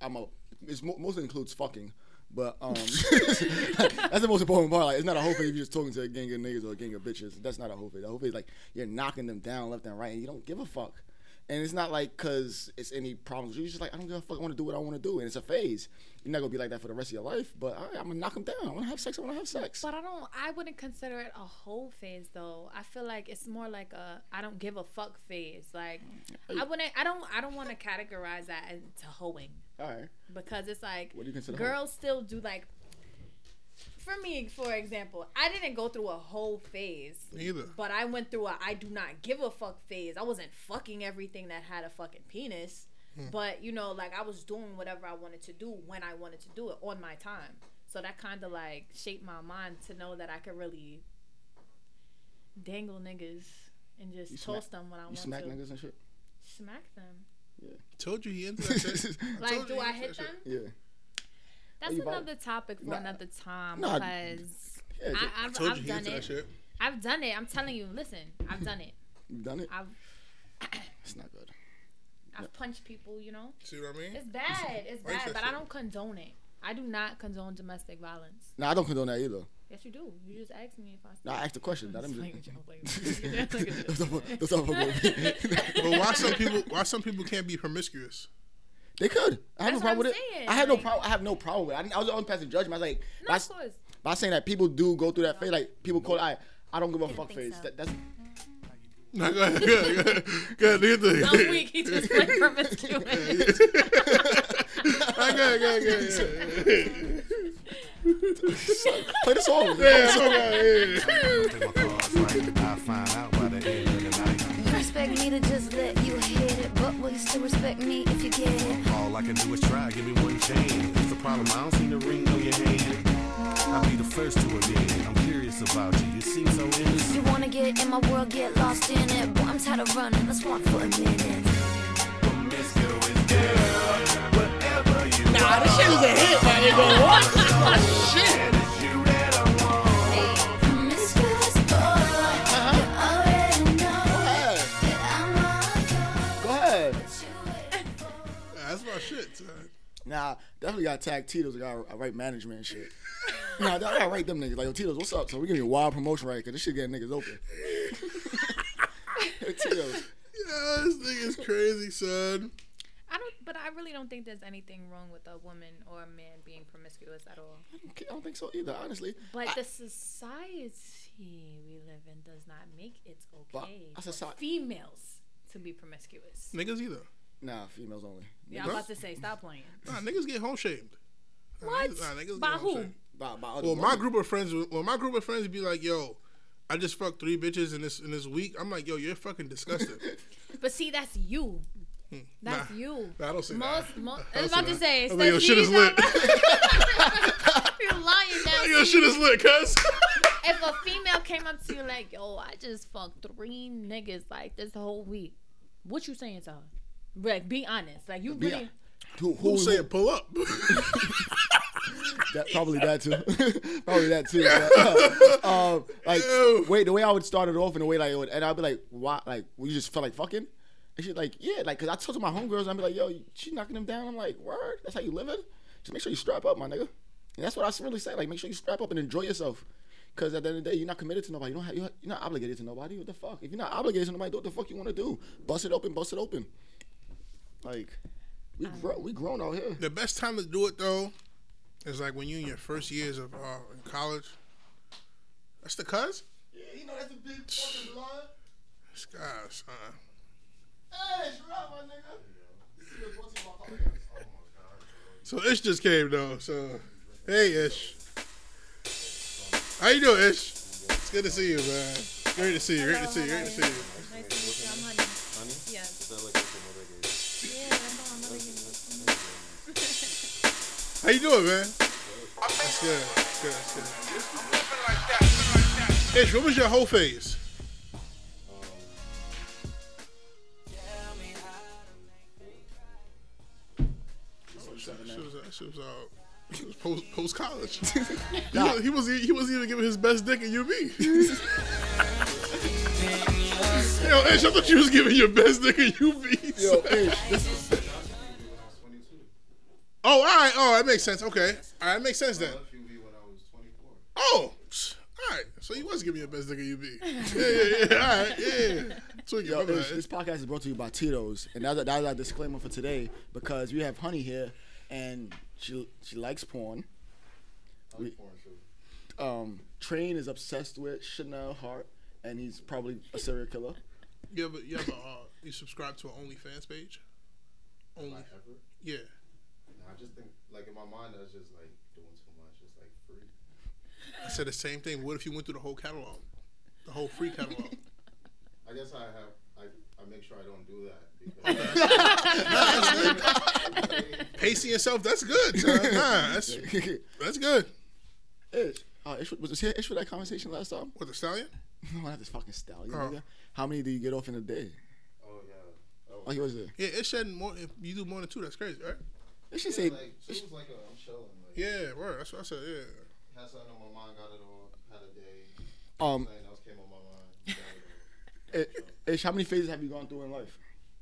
I'm a. It's mo- mostly includes fucking, but um, that's the most important part. Like it's not a whole phase. If you're just talking to a gang of niggas or a gang of bitches. That's not a whole phase. A whole phase like you're knocking them down left and right, and you don't give a fuck. And it's not like cause it's any problems. You're just like I don't give a fuck. I want to do what I want to do, and it's a phase. You're not gonna be like that for the rest of your life. But all right, I'm gonna knock them down. I want to have sex. I want to have sex. But I don't. I wouldn't consider it a whole phase though. I feel like it's more like a I don't give a fuck phase. Like mm, I wouldn't. I don't. I don't want to categorize that into hoeing All right. because it's like What do you consider girls still do like. For me, for example, I didn't go through a whole phase. Me either. But I went through a I do not give a fuck phase. I wasn't fucking everything that had a fucking penis. Hmm. But you know, like I was doing whatever I wanted to do when I wanted to do it on my time. So that kind of like shaped my mind to know that I could really dangle niggas and just You toast smack- them when I You want smack to. niggas and shit. Smack them. Yeah. Told you he into that shit. Like, Told do you I hit that shit. them? Yeah. That's you vibe- another topic for Nah. another time Nah, because Yeah, I, I've, Told I've you done into that it. shit. I've done it. I'm telling you. Listen, I've done it. you done it. I've It's not good. I've punched people. You know. See what I mean? It's bad. It's Why bad, say but I don't condone it. I do not condone domestic violence. No, I don't condone that either. Yes, you do. You just asked me if I. No, I asked the question. Not them Playing just. with you, I'm just. with. That's not- that's not But why some people? Why some people can't be promiscuous? They could. I have no problem with I'm it. saying, I have no problem. I have no problem with it. I, I was the only person judging. I was like, No, by, of course. by saying that people do go through that phase. Like people call it, I, I don't give a fuck phase. so. That, that's No, go ahead. Go ahead. Go ahead. Go ahead. Do your thing. I'm. He just played promiscuous. Go ahead. Go ahead. Go ahead. play the song. Yeah, so go ahead. Take my cards right. I'll find out by the end of the night. You expect me to just let you hit it, but will you still respect me if you get it? All I can do is try, give me one chance. It's the problem, I don't see the ring on your hand. I'll be the first to admit it. I'm curious about you. You seem so innocent. You wanna get in my world, get lost in it. Boy, I'm tired of running, let's walk for a minute. Nah, this shit was a hit, my nigga. What? Nah, definitely got to tag Tito's. I got to write management and shit. Nah, I gotta write them niggas. Like, yo, Tito's, what's up? So we giving you a wild promotion, right? Because this shit getting niggas open. Tito's. Yeah, this thing is crazy, son. I don't, but I really don't think there's anything wrong with a woman or a man being promiscuous at all. I don't think so either, honestly. But I- the society we live in does not make it okay for soci- females to be promiscuous. Niggas either. Nah, females only. Yeah, I'm about to say, stop playing. Nah, niggas get home shamed. Nah, What? niggas- Nah, niggas By get home who? shamed. By, by other Well, my women. group of friends, well, my group of friends be like, "Yo, I just fucked three bitches in this in this week." I'm like, "Yo, you're fucking disgusting." But see, that's you. Hmm. That's Nah. you. Nah, I don't say most, that. Most, I I was don't about to say say, that. it's I'm like, yo, shit is lit. You're lying now. Yo, shit is lit, cuz. if a female came up to you like, "Yo, I just fucked three niggas like this whole week," what you saying to her? Like, be honest. Like, you Be- really. Who, who, Who's saying pull up? that, probably that too. probably that too. But, uh, um, like, Ew. wait, the way I would start it off in the way like, it would- and I'd be like, why? Like, we just felt like fucking. And she's like, yeah, like, cause I talked to my homegirls, and I'd be like, yo, she knocking them down. I'm like, word, that's how you living. Just make sure you strap up, my nigga. And that's what I really say. Like, make sure you strap up and enjoy yourself. Cause at the end of the day, you're not committed to nobody. You don't have, you're you're not obligated to nobody. What the fuck? If you're not obligated to nobody, do what the fuck you want to do? Bust it open, bust it open. Like, we grow, we grown out here. the best time to do it though is like when you in your first years of uh, in college. That's the cuz. Yeah, you know that's a big fucking line. This guy, son. Hey, strap, my nigga. So Ish just came though. So hey Ish, how you doing, Ish? It's good to see you, man. Great to see you. Great to see you. Great to see you. How you doing, man? That's good. That's good. That's good. Ish, what was your whole phase? She was, she was, uh, she was post post college. he, was, he was he wasn't even giving his best dick at UB. Yo, Ish, I thought you was giving your best dick at UB. Yo, Ish, this is Oh, all right. Oh, that makes sense. Okay. All right, that makes sense then. Oh, all right. So he was giving me a best dick at UB. Yeah, yeah, yeah. All right, yeah. So Yo, remember Ish, that. this podcast is brought to you by Tito's, and that's, that's our disclaimer for today because we have Honey here, and she she likes porn. We- um, Train is obsessed with Chanel Hart, and he's probably a serial killer. You ever, you ever, uh, you subscribe to an OnlyFans page? Only. Yeah. I just think, like in my mind, I was just like doing too much. It's like free. I said the same thing. What if you went through the whole catalog, the whole free catalog? I guess I have. I, I make sure I don't do that because Pacing yourself. That's good. son. Nah, that's that's good. Ish, uh, Ish, was this here Ish for that conversation last time? With the stallion? No, not this fucking stallion. Nigga. How many do you get off in a day? oh yeah. Oh, Oh, he was there. Yeah, it said more. If you do more than two, that's crazy, right? Ish should yeah, say. like she was like, a, I'm chilling. Like, Yeah, word. That's what I said. Yeah. had something on my mind, got it all, had a day. Um, Something else came on my mind. got it all. Ish, how many phases have you gone through in life?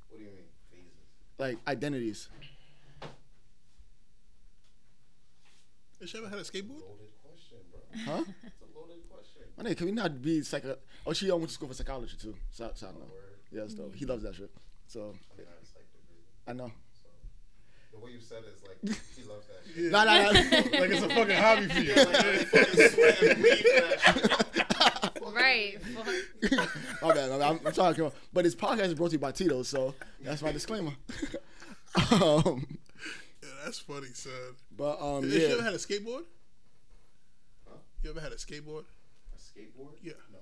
What do you mean phases? Like identities. Has she ever had a skateboard? Loaded question, bro. Huh? It's a loaded question. My nigga, can we not be psycho? Oh, she went to school for psychology too. So, so I know. Yeah, that's dope. He loves that shit. So Yeah, it's like the I know. The way you said it is like he loves that shit. Nah, nah, nah. like it's a fucking hobby for you. Fucking sweat and bleed for that shit. Right. Fuck. my bad, my bad. I'm, I'm trying to come. But his podcast is brought to you by Tito, so that's my disclaimer. um, Yeah, that's funny, son. but um, Have You ever had a skateboard? Huh? You ever had a skateboard? A skateboard? Yeah. No,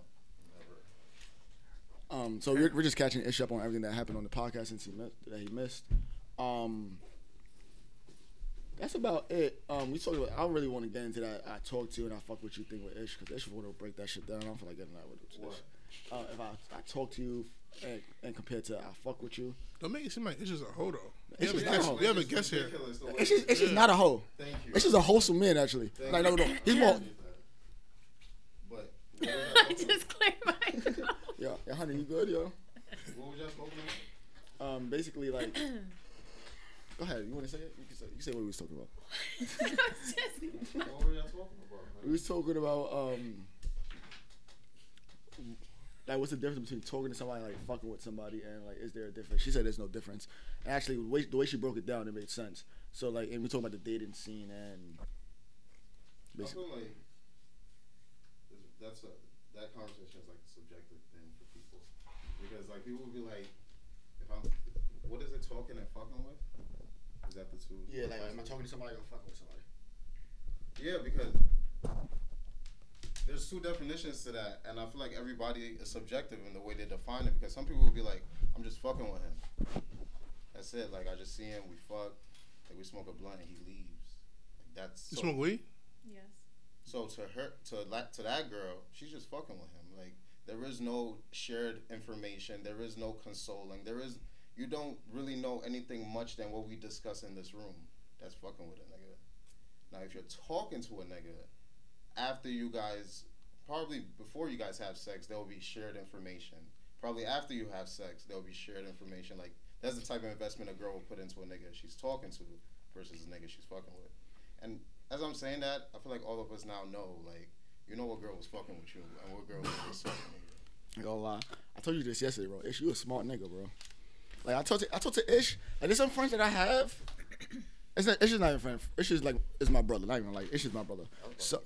never. Um, so we're, we're just catching Ish up on everything that happened on the podcast since he missed, that he missed. Um, that's about it. Um, we talked about. I really want to get into that. I talk to you and I fuck with you thing with Ish because Ish want to break that shit down. I don't feel like getting that with Ish. What? Uh, if I, I talk to you and, and compared to I fuck with you, Don't make it seem like it's just a hoe though. It's You have a just not a guest, hoe. you have a It's guest here. ridiculous the way it's just it's just not a hoe. Thank you. It's just a wholesome man actually. Thank Like no, no, he's more. But what was y'all I just cleared my throat. Yeah, yeah, honey, you good, yo? What was y'all smoking on? Um, basically like. Go ahead. You want to say it? You can say, you can say what we was talking about. What were y'all talking about? We was talking about um, like what's the difference between talking to somebody like fucking with somebody and like is there a difference? She said there's no difference. And actually, the way, the way she broke it down, it made sense. So like, and we talking about the dating scene and I basically, feel like that's a, that conversation is like a subjective thing for people because like people will be like, if I'm, what is it talking and fucking with? Is that the two? yeah, like am I talking to somebody or fucking with somebody? Yeah, because there's two definitions to that, and I feel like everybody is subjective in the way they define it. Because some people will be like, "I'm just fucking with him." That's it. Like I just see him, we fuck, like we smoke a blunt, and he leaves. Like that's You so- smoke weed? Yes. So to her, to that, to that girl, she's just fucking with him. Like there is no shared information. There is no consoling. There is you don't really know anything much than what we discuss in this room. That's fucking with a nigga. Now if you're talking to a nigga after you guys, probably before you guys have sex, there will be shared information. Probably after you have sex, there will be shared information. Like that's the type of investment a girl will put into a nigga she's talking to versus a nigga she's fucking with. And as I'm saying that, I feel like all of us now know, like, you know what girl was fucking with you and what girl was fucking with you. Gonna lie. I told you this yesterday, bro. Ish, you a smart nigga, bro. Like I told to, I told to Ish, and there's some friends that I have. It's not, Ish is not even friend. Ish is like is my brother. Not even like Ish is my brother. So,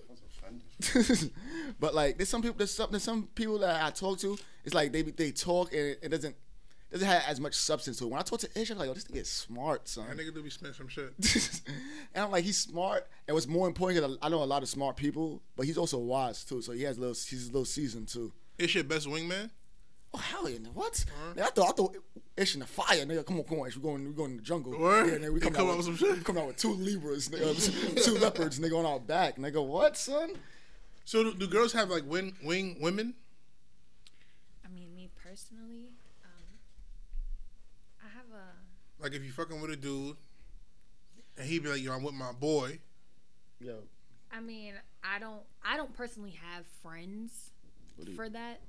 but like there's some people there's some there's some people that I talk to. It's like they they talk and it, it doesn't doesn't have as much substance to it. When I talk to Ish, I'm like, oh, this nigga is smart, son. That nigga do be spending some shit. and I'm like, he's smart. And what's more important, cause I know a lot of smart people, but he's also wise too. So he has a little he's a little seasoned too. Is your best wingman? Oh hell yeah! nigga, What? Nigga, I thought I thought it's in the fire, nigga. Come on, come on, Ish. We going we going in the jungle. Word? Yeah, nigga, we You come, come out out with, with some shit? We come out with two Libras, nigga, two leopards, nigga, on our back, nigga. What, son? So do, do girls have like wing wing women? I mean, me personally, um, I have a. Like if you fucking with a dude, and he be like, "Yo, I'm with my boy." Yo, I mean, I don't. I don't personally have friends What do you- for that.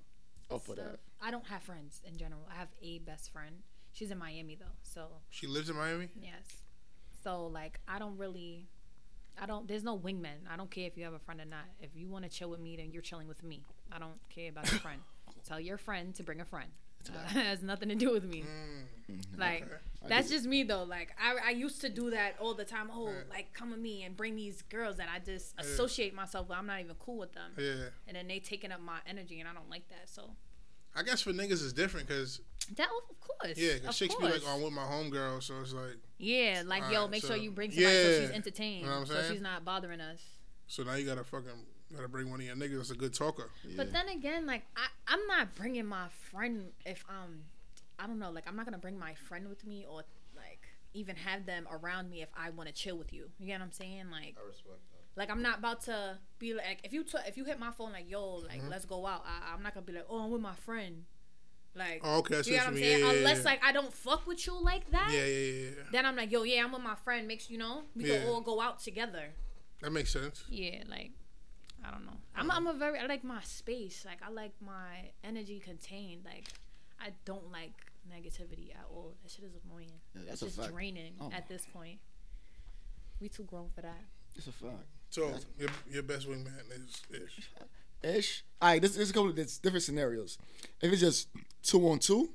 Oh for So, that. I don't have friends in general. I have a best friend. She's in Miami though, so She lives in Miami. yes. So like, I don't really. I don't. There's no wingman. I don't care if you have a friend or not. If you want to chill with me, then you're chilling with me. I don't care about your friend. Tell your friend to bring a friend. It has nothing to do with me. Mm. Mm-hmm. Like that's just me though. Like I, I used to do that all the time. Oh, like come with me and bring these girls that I just associate myself with. I'm not even cool with them. Yeah, And then they taking up my energy, and I don't like that. So I guess for niggas it's different because that of course. yeah, cause chicks be like, "Oh, I'm with my homegirl," so it's like, Yeah, like yo, Alright, make so- sure you bring somebody so she's entertained, You know what I'm so she's not bothering us. so now you gotta fucking gotta bring one of your niggas that's a good talker. But then again, like I, I'm not bringing my friend if um, I don't know, like I'm not gonna bring my friend with me or like even have them around me if I want to chill with you. You get what I'm saying? Like, I respect that. like I'm not about to be like if you t- if you hit my phone like yo, like let's go out. I, I'm not gonna be like oh I'm with my friend. Like, Oh, okay, I you get what what I'm you saying? Yeah, yeah, Unless yeah. like I don't fuck with you like that. Yeah, yeah, yeah, yeah. Then I'm like, yo, yeah, I'm with my friend. Makes you know, we Yeah. can all go out together. That makes sense. Yeah, like I don't know. I'm I'm a very I like my space. Like I like my energy contained. Like I don't like negativity at all. That shit is annoying. Yeah, it's that's a just fact. draining Oh. at this point. We too grown for that. It's a fact. So your, your best wingman is ish. Ish. All right, this, this is a couple of different scenarios. If it's just two on two,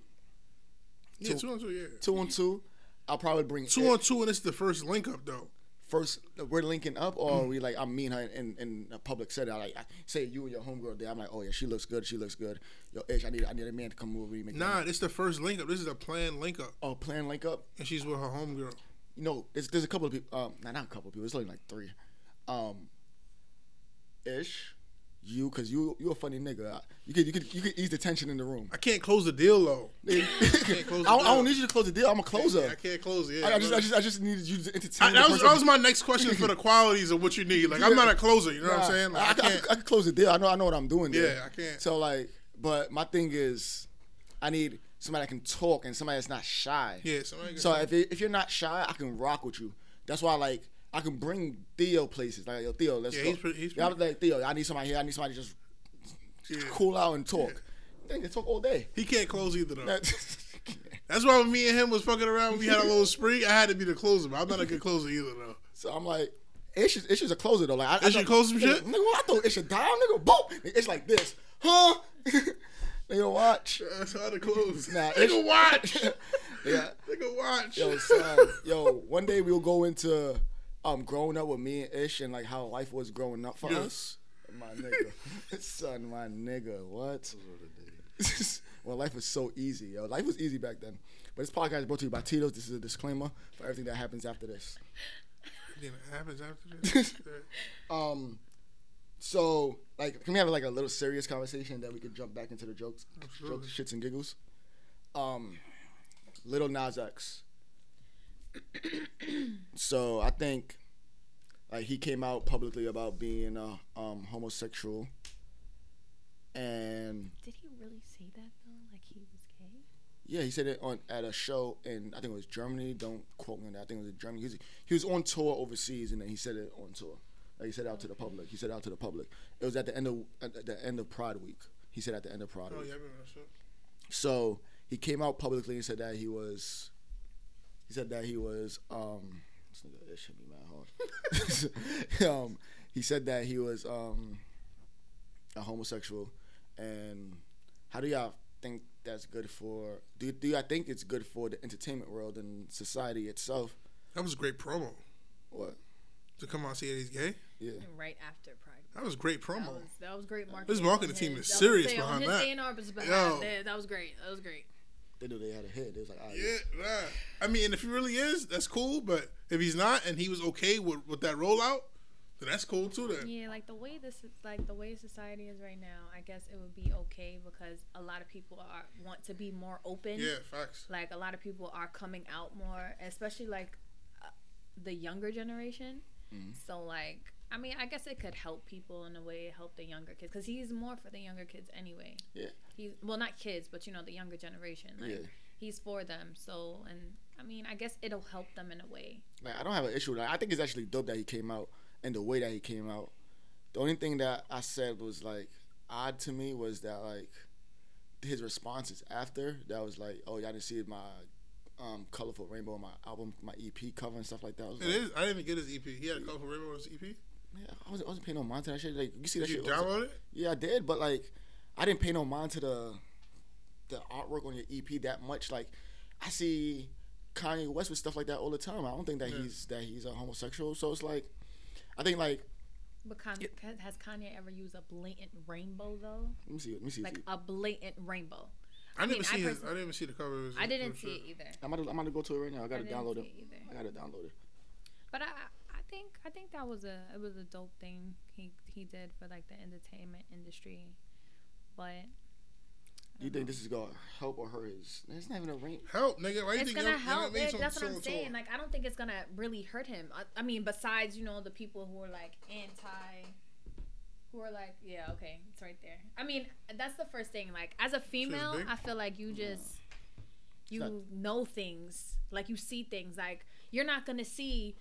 Yeah, Two- two on two. Yeah, two on two, I'll probably bring two on two, and it's the first link up though. First we're linking up or we like I'm meeting her in, in a public setting. I like I say you and your homegirl there. I'm like, oh yeah, she looks good. She looks good. Yo, Ish, I need I need a man to come over. and Make Nah, it's the first link up. This is a planned link up, Oh, plan link up. and she's with her homegirl. You know, there's there's a couple of people. Um, nah, not a couple of people. It's only like three. Um, Ish, you, cause you you a funny nigga. You could you could you could ease the tension in the room. I can't close the deal though. I, can't close I, don't- I don't need you to close the deal. I'm a closer. I can't close it. Yeah, I, I just, I just, I just needed you to entertain. I- that was that was my next question for the qualities of what you need. Like I'm not a closer. You know what I'm saying? Like, I, I, can't. I, I can close the deal. I know, I know what I'm doing. There. Yeah, I can't. So like, but my thing is, I need somebody that can talk and somebody that's not shy. Yeah, somebody So if you- if you're not shy, I can rock with you. That's why like I can bring Theo places. Like yo, Theo, let's Yeah, go. he's pretty- he's yeah, I'm like Theo. I need somebody here. I need somebody to just Yeah. cool out and talk. They can talk all day. He can't close either though. That's why when me and him was fucking around, we had a little spree. I had to be the closer, but I'm not a good closer either though. so I'm like. Ish is, a closer though. Like I, I Ish should close some shit? Nigga, what I thought Ish should down, nigga. Boom. It's like this, huh? nigga, watch. That's how to close. Nah, Nigga, Ish- watch. Yeah. Nigga, watch. Yo, son, yo, one day we'll go into um growing up with me and Ish and like how life was growing up for Yeah. us. My nigga. son, my nigga, what? well, life was so easy, yo. Life was easy back then. But this podcast is brought to you by Tito's. This is a disclaimer for everything that happens after this. Know, it happens after this. Um, so like, can we have like a little serious conversation that we could jump back into the jokes, jokes, shits and giggles? Um, Lil Nas X. so I think, like, he came out publicly about being a um, homosexual, and Did he really say that though? Like he was gay? yeah, he said it on at a show in I think it was Germany. Don't quote me on that. I think it was in Germany. He was, he was on tour overseas, and then he said it on tour. Like he said it out to the public. He said it out to the public. It was at the end of at the end of Pride Week. He said at the end of Pride Oh Week. yeah, I remember that shit. So he came out publicly and said that he was. He said that he was. Um, this nigga, should be mad hard. um, he said that he was um, a homosexual, and how do y'all think that's good for? Do do y'all think it's good for the entertainment world and society itself? That was a great promo What? to come out and see that he's gay. Yeah. Right after Pride. That was great That promo. was that was great marketing. His marketing team is serious behind that. A&R behind Yo. that. That was great. That was great. They knew they had a hit. They was like, all right, Yeah, nah. I mean, if he really is, that's cool. But if he's not, and he was okay with, with that rollout, then that's cool too. Then Yeah, like the way this is like the way society is right now. I guess it would be okay because a lot of people are want to be more open. yeah, facts. Like a lot of people are coming out more, especially like uh, the younger generation. Mm-hmm. So like, I mean, I guess it could help people in a way, help the younger kids, because he's more for the younger kids anyway. Yeah. He's well, not kids, but you know, the younger generation. Like, Yeah. He's for them. So, and I mean, I guess it'll help them in a way. Like I don't have an issue with that. I think it's actually dope that he came out and the way that he came out. The only thing that I said was like odd to me was that like his responses after that was like, oh y'all didn't see my um, colorful rainbow on my album, my EP cover and stuff like that. I was It like, is. I didn't even get his EP. He had a colorful rainbow on his EP. Yeah, I wasn't, I wasn't paying no mind to that shit. Like you see Did that you shit. all the- download it? Yeah, I did, but like I didn't pay no mind to the the artwork on your EP that much. Like I see Kanye West with stuff like that all the time. I don't think that Yeah. he's that he's a homosexual. So it's like I think like But Con- has Kanye ever used a blatant rainbow though? let me see let me see. Like a blatant rainbow. I didn't mean, even see his. I didn't even see the cover. I didn't see his it either. I'm gonna I'm gonna go to it right now. I gotta didn't download see it. it. I gotta download it. But I, I think, I think that was a, it was a dope thing he he did for like the entertainment industry. But Do you think this is gonna help or hurt his? It's not even a rain. Help, nigga. Why it's think gonna Young- Young help. made It, some- that's what I'm tour? saying. Like, I don't think it's gonna really hurt him. I, I mean, besides you know the people who are like anti, who are like, yeah, okay, it's right there. I mean, that's the first thing. Like, as a female. I feel like you just you not- know things. Like you see things. Like you're not gonna see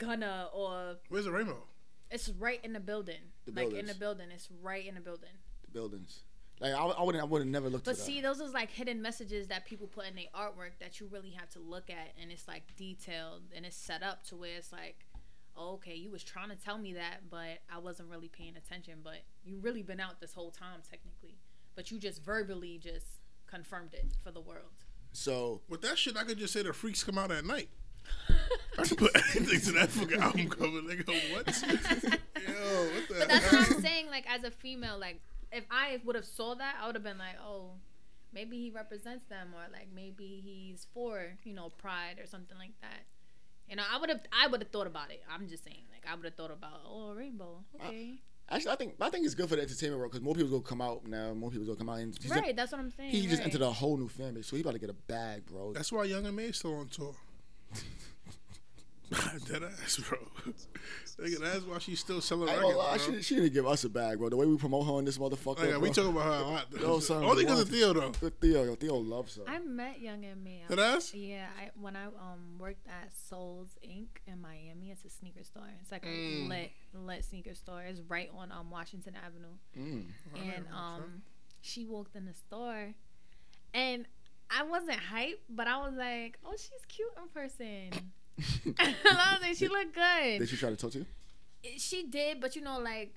Gunna or Where's the rainbow? it's right in the building. The like in the building. It's right in the building. The buildings. Like I, I wouldn't I would have never looked But see, that. those is like hidden messages that people put in their artwork that you really have to look at, and it's like detailed and it's set up to where it's like, oh, okay, you was trying to tell me that, but I wasn't really paying attention. But you really been out this whole time technically, but you just verbally just confirmed it for the world. So With that shit, I could just say the freaks come out at night. I could put anything to that fucking album cover. They go, what? Yo, what the But that's what I'm saying. Like as a female, like if I would have saw that, I would have been like, oh, maybe he represents them, or like maybe he's for you know pride or something like that. You know, I would have I would have thought about it. I'm just saying, like I would have thought about oh rainbow, okay, actually, I think I think it's good for the entertainment world because more people's gonna come out now. More people's gonna come out. And he's right. That's what I'm saying. he just entered a whole new fan base, so he about to get a bag, bro. That's why Young M.A still on tour. Dead ass, bro. Nigga, that's why she's still selling I ain't records, gonna lie, bro. she, she didn't give us a bag, bro. The way we promote her in this motherfucker. Nigga, we bro. talk about her a lot. Yo, son, Only because of? Theo, though. Theo, yo, Theo loves her. I met Young M.A. Dead ass? Yeah, I when I um worked at Souls Inc. in Miami. It's a sneaker store. It's like a Mm. lit lit sneaker store. It's right on um Washington Avenue. Mm. And um she walked in the store, and I wasn't hyped, but I was like, oh, she's cute in person. I was like, she looked good Did she try to talk to you? she did, but you know, like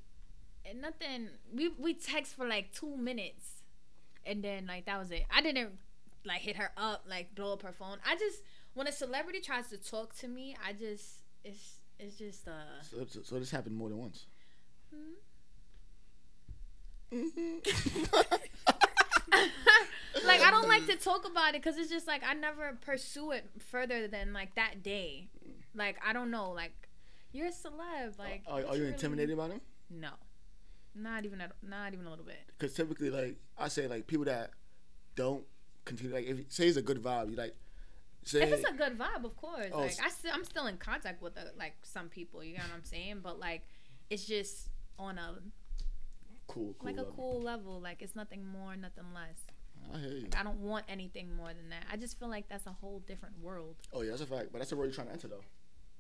nothing. We we text for like two minutes, and then like that was it. I didn't like hit her up, like blow up her phone. I just when a celebrity tries to talk to me, I just it's it's just uh. So, so, so this happened more than once. like I don't like to talk about it because it's just like I never pursue it further than like that day. Like I don't know, like you're a celeb. Like Are, are you really- intimidated by them? No, not even a, not even a little bit. Because typically, like I say, like people that don't continue, like if say it's a good vibe, you like say If it's a good vibe, of course. Oh, like I still, I'm still in contact with uh, like some people. You know what I'm saying? But like, it's just on a cool, cool, like a level. cool level. Like it's nothing more, nothing less. I hear you. Like, I don't want anything more than that. I just feel like that's a whole different world. Oh yeah, that's a fact. But that's the world you're trying to enter, though.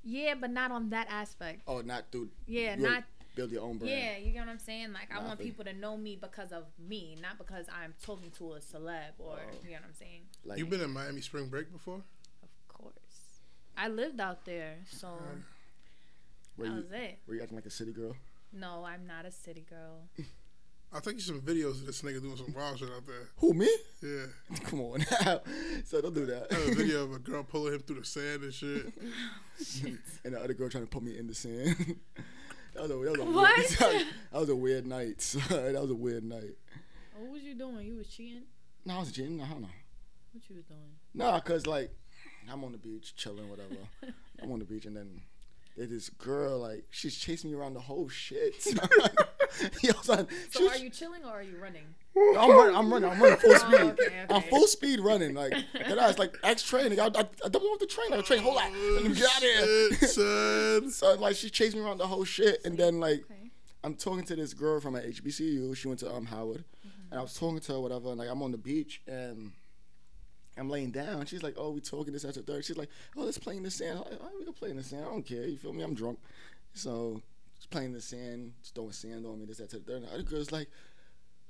Yeah, but not on that aspect. Oh, not through. Yeah, not. build your own brand. Yeah, you get what I'm saying? Like I Nah, I want feel- people to know me because of me, not because I'm talking to a celeb or oh. you know what I'm saying. Like You've been in Miami spring break before? Of course, I lived out there, so where that you, was it. where you acting like a city girl. No, I'm not a city girl. I'll take you some videos of this nigga doing some wild shit out there. Who me? Yeah. Come on, now. so don't do that. I have a video of a girl pulling him through the sand and shit. shit. and the other girl trying to put me in the sand. that was a, that was a What? Weird, that was a weird night. that was a weird night. What was you doing? You was cheating? No, I was cheating. I don't know. What you was doing? Nah, cause like I'm on the beach chilling, whatever. I'm on the beach, and then there's this girl like she's chasing me around the whole shit. son. Yo, son, So she- are you chilling or are you running? I'm running. I'm running. I'm running full speed. Oh, okay, I'm full speed running. Like that. I was like X training. I, I, I doubled off the train. Like the train. Hold on. Let me get out of here. Son. So like she chased me around the whole shit, and then like Okay. I'm talking to this girl from at HBCU. She went to um Howard, and I was talking to her whatever. And like I'm on the beach and I'm laying down. She's like, "Oh, we talking this after third. She's like, "Oh, let's play in the sand. I'm like, oh, we can play in the sand. I don't care. You feel me? I'm drunk." So just playing in the sand, just throwing sand on me. This that to the third. And the other girl's like.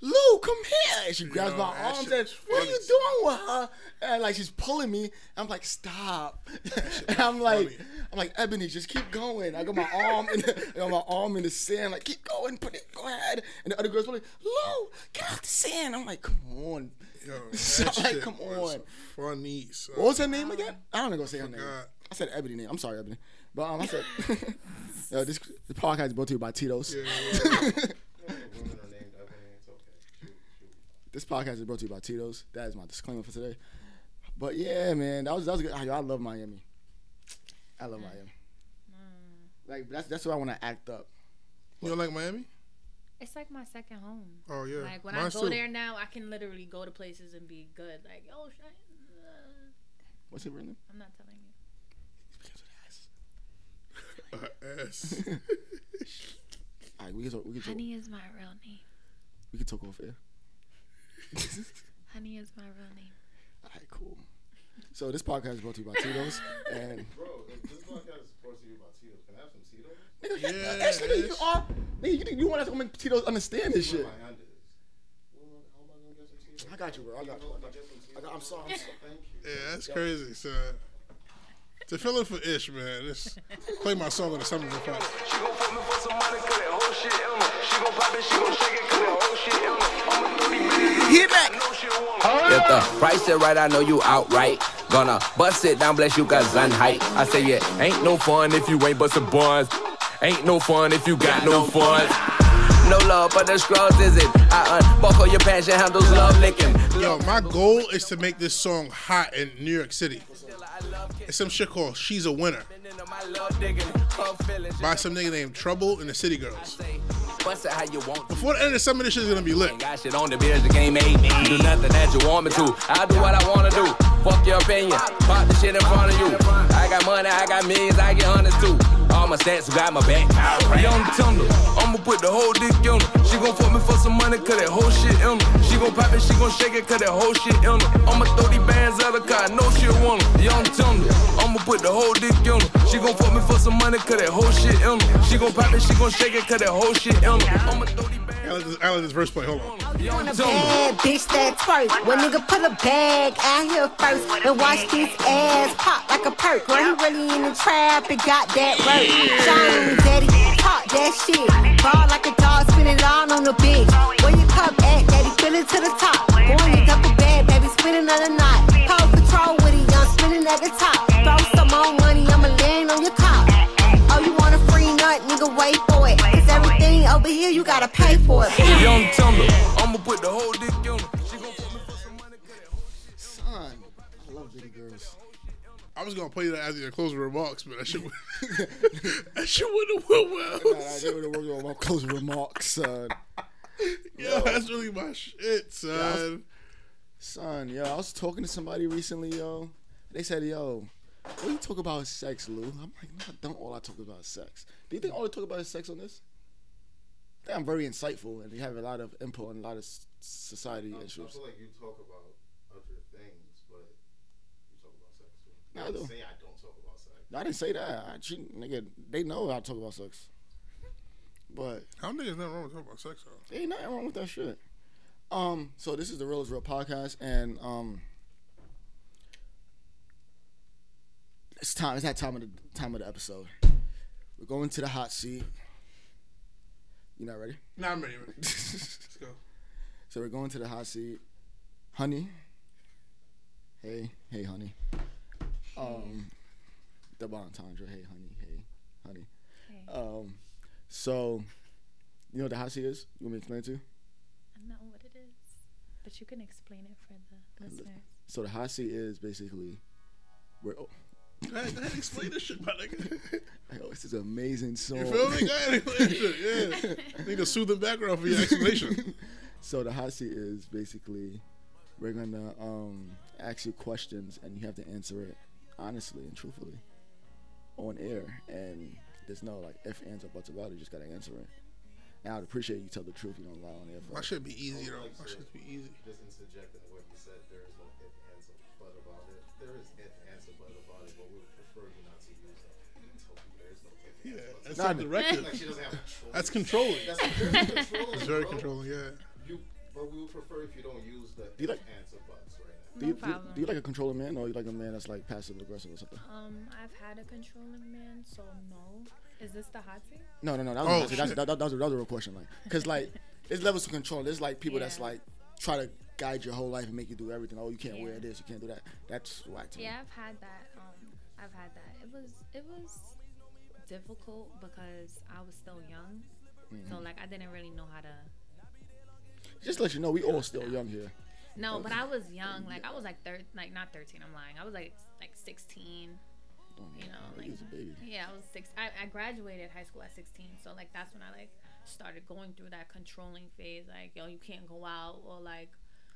Lou, come here! And she grabs Yo, my arms and what are you doing with her? And like she's pulling me. I'm like, stop. and I'm like, funny. I'm like, Ebony, just keep going. I got my arm in the, I got my arm in the sand. Like, keep going, put it, go ahead. And the other girls like, Lou, get out the sand. I'm like, come on. Yo, So, that like, come was on. funny. Son. What was her name again? I don't know gonna say her name. I said Ebony name. I'm sorry, Ebony. But um, I said, Yo, this the podcast is brought to you by Tito's. Yeah, Women are named Ebony. It's okay. Shoot, shoot. This podcast is brought to you by Tito's. That is my disclaimer for today. But yeah, man, that was that was good. Ah, yo, I love Miami. I love Miami. Like that's that's why I want to act up. You don't like Miami? It's like my second home. Oh yeah. Like when Mine I go too. there now, I can literally go to places and be good. Like, oh, should I, uh, What's it real name? I'm not telling you. Uh, ass. All right, we can talk, we can talk, Honey is my real name. we can talk off air. Honey is my real name. All right, cool. So this podcast is brought to you by Tito's, and Bro, this podcast is brought to you by Tito's. Can I have some Tito's? nigga, Yeah, actually, you are, nigga, you, you want us to make Tito's understand this shit. Where my hand is. Well, How am I gonna get some Tito's? I got you, bro. I got you. I got, you. I got I'm sorry. I'm sorry. Thank you. Yeah, that's crazy, son. To fill in for Ish, man, this play my song in the summer before. She gon' fuck me for some money, cause that whole shit in her. She gon' pop it, she gon' shake it, cause that whole shit in her. I'ma throw these Hit back. I know she want If the price is right, I know you outright. Gonna bust it down, bless you, got Zun height. I say, yeah, ain't no fun if you ain't bustin' buns. Ain't no fun if you got no fun. No love for the scrubs, is it? I unbuckle your pants, your handles love licking. Yo, my goal is to make this song hot in New York City. It's some shit called "She's a Winner" by some nigga named Trouble and the City Girls. Bust it how you want. Before the end of the summer, this shit's gonna be lit. I got shit on the beers, the game ain't me. Do nothing that you want me to. I do what I wanna do. Fuck your opinion. Pop the shit in front of you. I got money, I got millions, I get hundreds too. All my stats got my back. Young Thunder, I'ma put the whole dick in her. She gon' fuck me for some money, cause that whole shit in her. She gon' pop it, she gon' shake it, cause that whole shit in her. I'ma throw these bands at her, cause I know she want her. Young Thunder, I'ma put the whole dick in her. She gon' fuck me for some money, cause that whole shit in her. She gon' pop it, she gon' shake it, cause that whole shit in her. I'ma throw these bands. I let this, I verse play. Hold on. Oh, young a bad bitch that twerk. When nigga put a bag out here first and watch this ass pop like a perk. When he really in the trap and got that work. Shine daddy, talk that shit. Ball like a dog, spin it all on the bitch. Where your cup at, daddy, fill it to the top. Go on your double bag, baby, spinning on the knot. Pole control with it, young spinning at the top. Wait for it. Cause everything over here, you gotta pay for it. Young Thunder, I'ma put the whole dick in her. She gon' fuck me for some money, cause that whole Son, I love City Girls. I was gonna play that as your closing remarks, but that shit, would- that shit wouldn't have went well. Nah, nah, they would have worked on my closing remarks, son. Yo, that's really my shit, son. Son, yo, I was talking to somebody recently, yo. They said, yo, what do you talk about sex, Lou? I'm like, no, I don't all I talk about is sex. Do you think all I talk about is sex on this? I think I'm very insightful and you have a lot of input on a lot of society I, I feel like you talk about other things, but you talk about sex too. No, I I do. say I don't talk about sex. No, I didn't say that. I, she, nigga, they know I talk about sex. But I don't think there's nothing wrong with talking about sex, though. ain't nothing wrong with that shit. Um, so this is the Real is Real podcast, and um, it's time. It's that time of the time of the episode. We're going to the hot seat. You not ready? Nah, I'm ready. man. Let's go. So we're going to the hot seat. Honey. Hey, hey, honey. Um, double entendre. Hey, honey. Hey, honey. Hey. Um, so you know what the hot seat is? You want me to explain it to you? I know what it is, but you can explain it for the listeners. So the hot seat is basically where. Oh, Go ahead, go ahead, explain this shit, my nigga. oh, this is an amazing song. You feel me? Go ahead, explain this shit. Yeah. Need a soothing background for your explanation. so the hot seat is basically we're gonna um, ask you questions and you have to answer it honestly and truthfully on air. And there's no like if, ands, or buts about it. You just gotta answer it. And I'd appreciate you tell the truth. You don't lie on air. My shit be easy, though. My shit be easy. Just interjecting what you said, there Yeah, that's not the record. Like she doesn't have control. That's controlling. That's controlling. It's very bro. controlling, yeah. You, but we would prefer if you don't use the you like- if, ands, right now. Do you, do, No you, problem. do you like a controlling man or you like a man that's like passive aggressive or something? Um, I've had a controlling man, so no. Is this the hot seat? No, no, no. That was, Oh, that's, that's, that, that, that was, a- that was a real question. Like, cause like there's levels of control. There's like people that's like try to guide your whole life and make you do everything. Oh, you can't wear this, you can't do that. That's whack to me. Yeah, I've had that. Um, I've had that. It was it was difficult because I was still young, so Mm-hmm. like I didn't really know how to. Just let you know, we all still young here. No, but I was young. Like I was like thir- like not thirteen. I'm lying. I was like like sixteen. Oh, You know, like was a baby. yeah, I was six. I, I graduated high school at sixteen, so like that's when I like started going through that controlling phase. Like yo, you can't go out or like.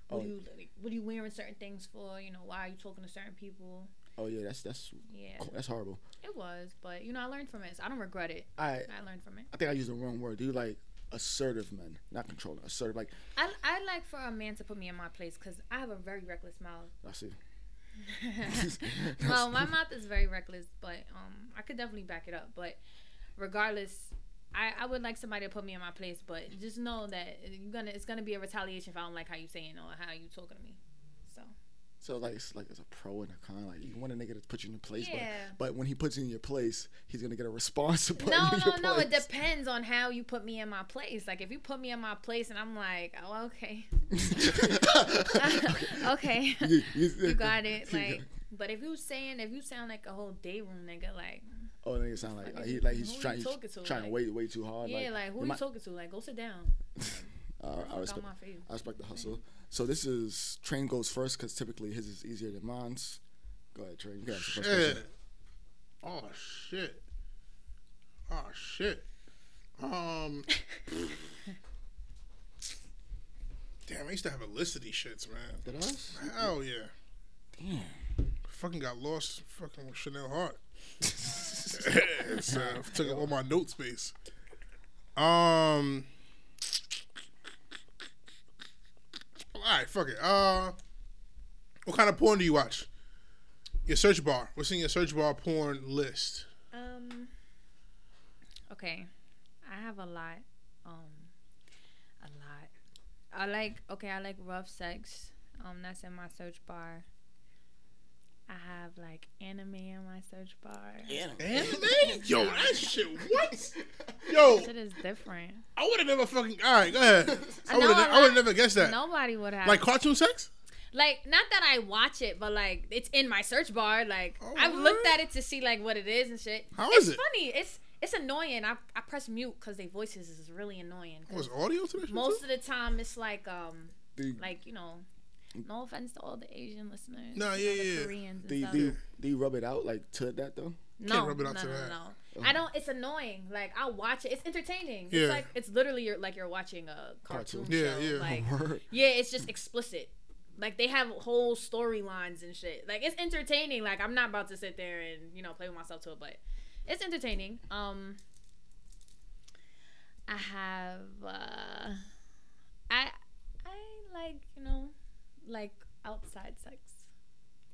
What Oh. are you like, what are you wearing certain things for? You know, why are you talking to certain people? Oh yeah, that's that's Yeah. that's horrible. It was, but you know, I learned from it. So I don't regret it. I I learned from it. I think I used the wrong word. Do you like assertive men, not controlling? Assertive, like I I like for a man to put me in my place because I have a very reckless mouth. I see. well, my mouth is very reckless, but um, I could definitely back it up. But regardless, I, I would like somebody to put me in my place. But just know that you're gonna it's gonna be a retaliation if I don't like how you saying or how you talking to me. So like it's like it's a pro and a con. Like you want a nigga to put you in your place, Yeah. but but when he puts you in your place, he's gonna get a response to put No, you in no, your no. It depends on how you put me in my place. Like if you put me in my place and I'm like, oh okay, okay, You- you- you got it. Like, but if you saying if you sound like a whole day room nigga, like Oh, nigga sound like, like he like he's trying he's to? trying Like- wait way too hard. yeah, like, who you might- talking to? Like go sit down. Uh, I respect. I respect the hustle. So this is train goes first because typically his is easier than mine's. Go ahead, train. You can first Shit. Oh shit. Oh shit. Um. Damn, I used to have a list of these shits, man. Did us? Hell yeah. Damn. Fucking got lost fucking with Chanel Hart. it's, uh, took up all my note space. Um. All right, fuck it. Uh, what kind of porn do you watch? Your search bar. What's in your search bar porn list? Um. Okay, I have a lot. Um, a lot. I like. Okay, I like rough sex. Um, that's in my search bar. I have like anime in my search bar. Anime? Yo, that shit. What? Yo, Shit is different. I would have never fucking. All right, go ahead. I would have. a I would have never guessed that. Nobody would have. Like cartoon sex? like not that I watch it, but like it's in my search bar. Like I've looked at it to see like what it is and shit. How it's is it? funny. It's it's annoying. I, I press mute because their voices is really annoying. Was audio to that? Most too? of the time it's like um The- like you know, no offense to all the Asian listeners. No, you yeah, know, the yeah. Koreans Do you, stuff. do, you, do you rub it out like to that though? No, rub it no, out no, to no, that. no. I don't. It's annoying. Like I watch it. It's entertaining. Yeah. It's like it's literally you're, like you're watching a cartoon, Cartoon. Yeah, show. yeah. Like yeah, it's just explicit. Like they have whole storylines and shit. Like it's entertaining. Like I'm not about to sit there and you know play with myself to it, but it's entertaining. Um, I have uh, I I like you know like outside sex.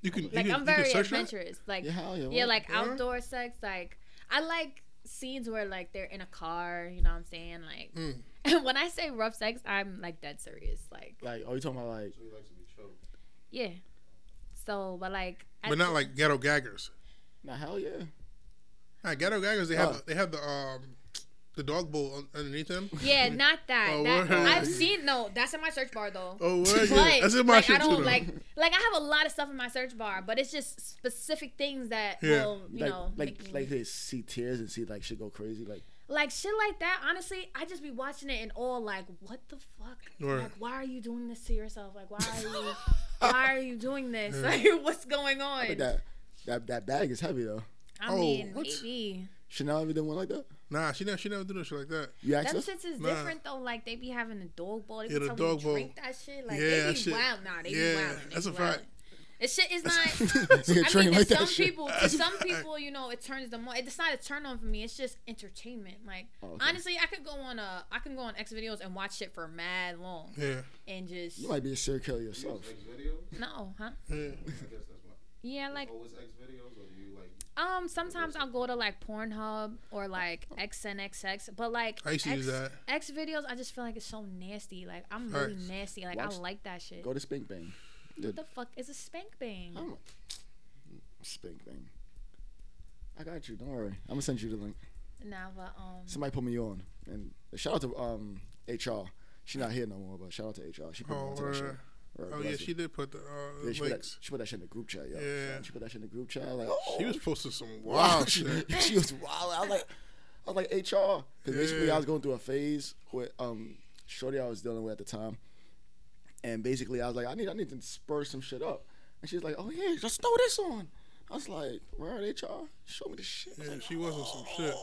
You can. Like you can, I'm very search that? adventurous. Like Yeah, hell yeah, yeah, like Yeah. outdoor sex. Like I like scenes where like they're in a car. You know what I'm saying? Like Mm. when I say rough sex, I'm like dead serious. Like Like, oh, you talking about like? yeah. So, but like, But not the- like ghetto gaggers. Nah, hell yeah. Nah, ghetto gaggers. They have. Oh. They have the um, the dog bowl underneath him? Yeah, not that. Oh, that word. I've seen no. That's in my search bar though. Oh, word, yeah. But, That's in my like, shit I too, don't though. like like I have a lot of stuff in my search bar, but it's just specific things that Yeah. will you like, know like, make me like they see tears and see like shit go crazy. Like, like shit like that. Honestly, I just be watching it and all like, what the fuck? Right. Like, why are you doing this to yourself? Like, why are you, why are you doing this? Yeah. Like, what's going on? but that that that bag is heavy though. I Oh, mean, what? maybe. Chanel ever done one like that? Nah, she never. She never do no shit like that. You asked Them her? shits is Nah. different though. Like they be having a dog bowl. They Yeah, be the telling dog you bowl. drink that shit. Like Yeah, they that be shit- wild. Nah, they yeah, be wild. that's a fact. This shit is not. Nigga I train mean, to like that some shit. people, to That's some fact. people, you know, it turns them on. It's not a turn on for me. It's just entertainment. Like Oh, okay. honestly, I could go on a, I can go on X videos and watch shit for mad long. Yeah. And just You might be a serial killer yourself. no, huh? Yeah. Yeah, like Always oh, X videos, or do you like? Um, sometimes I'll go to like Pornhub or like XNXX, but like I used to X, use that. X videos, I just feel like it's so nasty. Like I'm really Facts. nasty. Like Watch- I like that shit. Go to Spank Bang. What the fuck is a spank bang? I'm Spank Bang. I got you. Don't worry. I'm gonna send you the link. Nah, but um, Somebody put me on, and shout out to um HR. She not here no more, but shout out to HR. She put me Oh, on to that shit. word. Oh yeah, she did put the uh, Yeah, she, put that, she put that shit in the group chat, yo. Yeah. She put that shit in the group chat. Like, oh, She was posting some wow. wild shit. she was wild. I was like, I was like HR, because basically I was going through a phase with um shorty I was dealing with at the time, and basically I was like, I need I need to spur some shit up, and she's like, oh yeah, just throw this on. I was like, where are HR? Show me the shit. Was Yeah, like, she was on some shit.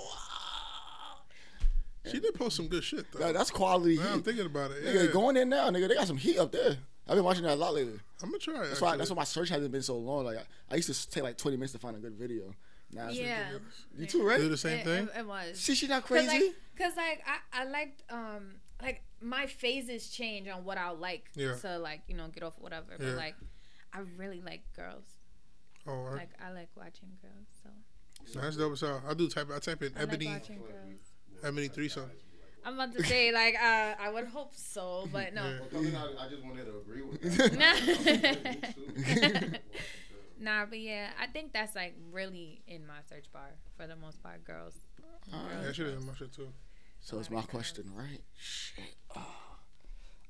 She did post some good shit though. That- that's quality Now heat. I'm thinking about it. Nigga, Yeah. go in now, nigga. They got some heat up there. I've been watching that a lot lately. I'm gonna try. That's why. actually. That's why my search hasn't been so long. Like I, I used to take like 20 minutes to find a good video. Now it's yeah, you too, right? Do the same it, thing. It, it was. See, she not Cause crazy. like, Cause like I, I liked um like my phases change on what I like Yeah. to like you know get off whatever. Yeah. But like I really like girls. Oh, all right. Like I like watching girls. So That's dope as hell. I do type. I type in I ebony, like watching girls. ebony threesome. I'm about to say like uh, I would hope so, but no. Well, coming out, I just wanted to agree with that. Nah. nah, but yeah, I think that's like really in my search bar for the most part, girls. Yeah, that shit is in my shit too. So it's my question, right? Shit. Ah.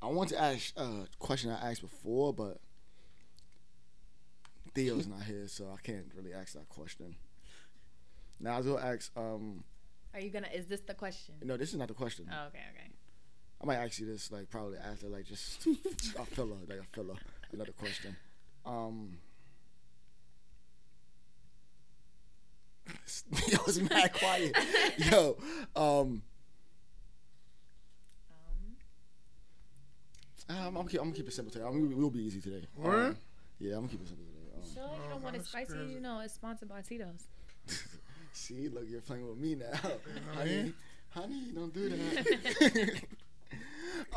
I want to ask a uh, question I asked before, but Theo's not here, so I can't really ask that question. Now I was gonna ask. Um, Are you gonna? Is this the question? no, this is not the question. Oh, okay, okay. I might ask you this like probably after like just a filler, like a filler, another question. Um, yo, it's mad quiet. Yo, um, um, I'm, I'm, keep, I'm gonna keep it simple today. I mean, we'll be easy today. Word? Um, yeah, I'm gonna keep it simple today. Um, Sure, you don't want it spicy. You know, it's sponsored by Tito's. See, look, you're playing with me now, honey. Honey, don't do that.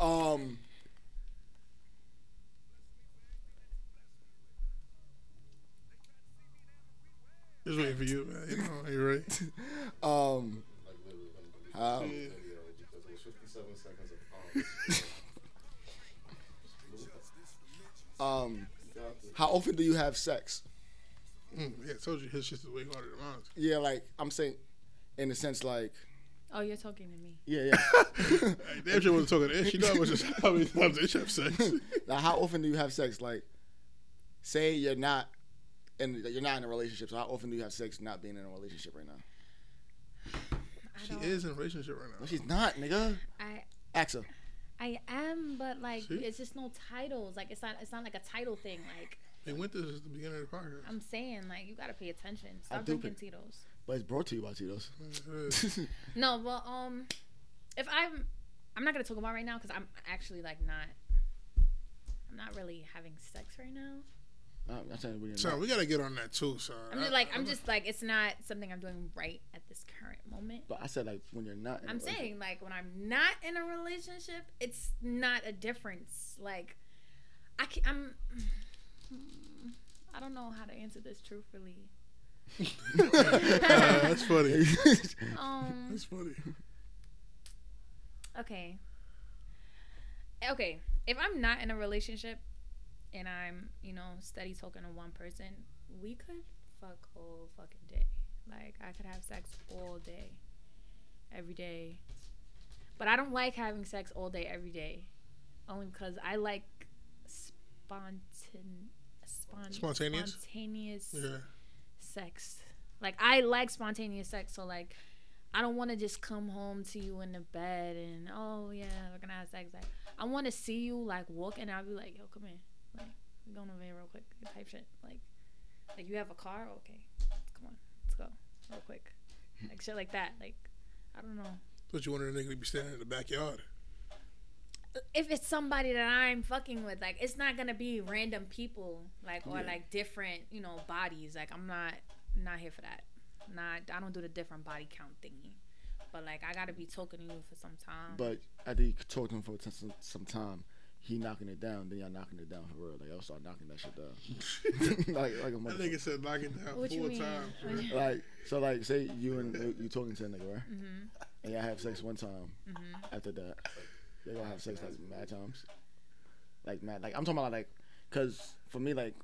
um. Just waiting for you, man. You know, you're right? Um. How? Because it was 57 seconds of Um. How often do you have sex? Mm, yeah, I told you his shit is way harder than mine. Yeah, like I'm saying, in the sense like, Oh, you're talking to me. yeah, yeah. Hey, damn sure wasn't talking to Ish. You know how much how many times they have sex. now, how often do you have sex? Like, say you're not, and you're not in a relationship. So how often do you have sex not being in a relationship right now? She is in a relationship right now. No, she's not, nigga. I Ask. I am, but like See? it's just no titles. Like it's not it's not like a title thing. Like They went this at the beginning of the podcast. I'm saying, like you gotta pay attention. I Stop do drinking pay- Tito's. But it's brought to you by Tito's. No, well, um, if I'm, I'm not gonna talk about right now because I'm actually like not, I'm not really having sex right now. Uh, I'm saying when you're So we gotta get on that too. So I'm just like I'm just like it's not something I'm doing right at this current moment. But I said like when you're not. In a I'm relationship. saying like when I'm not in a relationship, it's not a difference. Like I can, I'm. I don't know how to answer this truthfully. that's funny. Um. That's funny. Okay. Okay. If I'm not in a relationship and I'm, you know, steady talking to one person, we could fuck all fucking day. Like I could have sex all day. Every day. But I don't like having sex all day every day. Only because I like spontan spon- Spontaneous? spontaneous Yeah. sex. Like I like spontaneous sex, so like I don't want to just come home to you in the bed and oh yeah, we're gonna have sex. Like I want to see you like walk and I'll be like, yo, come here, like we're going over here real quick, type shit. Like, like you have a car, okay, come on, let's go real quick, like shit like that. Like I don't know. But you wanted a nigga to be standing in the backyard. If it's somebody that I'm fucking with, like it's not gonna be random people, like or Yeah. like different, you know, bodies. Like I'm not not here for that. Not I don't do the different body count thingy. But like I gotta be talking to you for some time. But after you talk to him for some, some time, he knocking it down. Then y'all knocking it down for real. Like y'all start knocking that shit down. like like a That motherfucker. nigga said knock it down What you four mean? times. Like so like say you and you talking to a nigga right Mhm. and y'all have sex one time Mhm. after that they gonna have sex like mad times like mad like i'm talking about like because for me like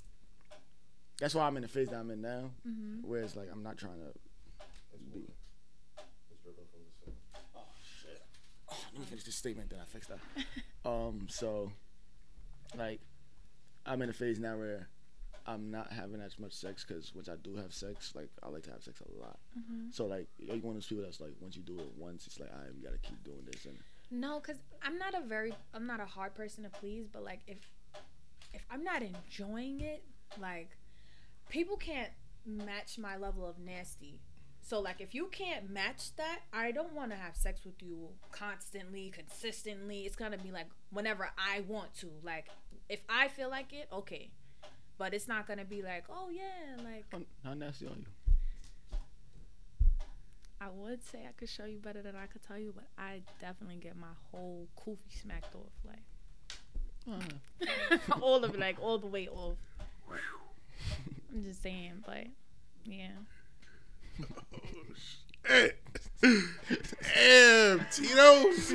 that's why i'm in the phase that i'm in now Mhm. whereas like i'm not trying to be oh shit oh, let me finish this statement then i fix that um so like i'm in a phase now where I'm not having as much sex because once I do have sex, like I like to have sex a lot. Mhm. So like you're one of those people that's like once you do it once, it's like I right, gotta keep doing this and No, cause I'm not a very I'm not a hard person to please, but like if if I'm not enjoying it, like people can't match my level of nasty. So like if you can't match that, I don't want to have sex with you constantly, consistently. It's gonna be like whenever I want to. Like if I feel like it, okay. But it's not gonna be like, oh yeah, like how, how nasty are you? I would say I could show you better than I could tell you, but I definitely get my whole koofy smacked off, like mm-hmm. all of it, like all the way off. I'm just saying, but yeah. Hey. Damn, Tito's.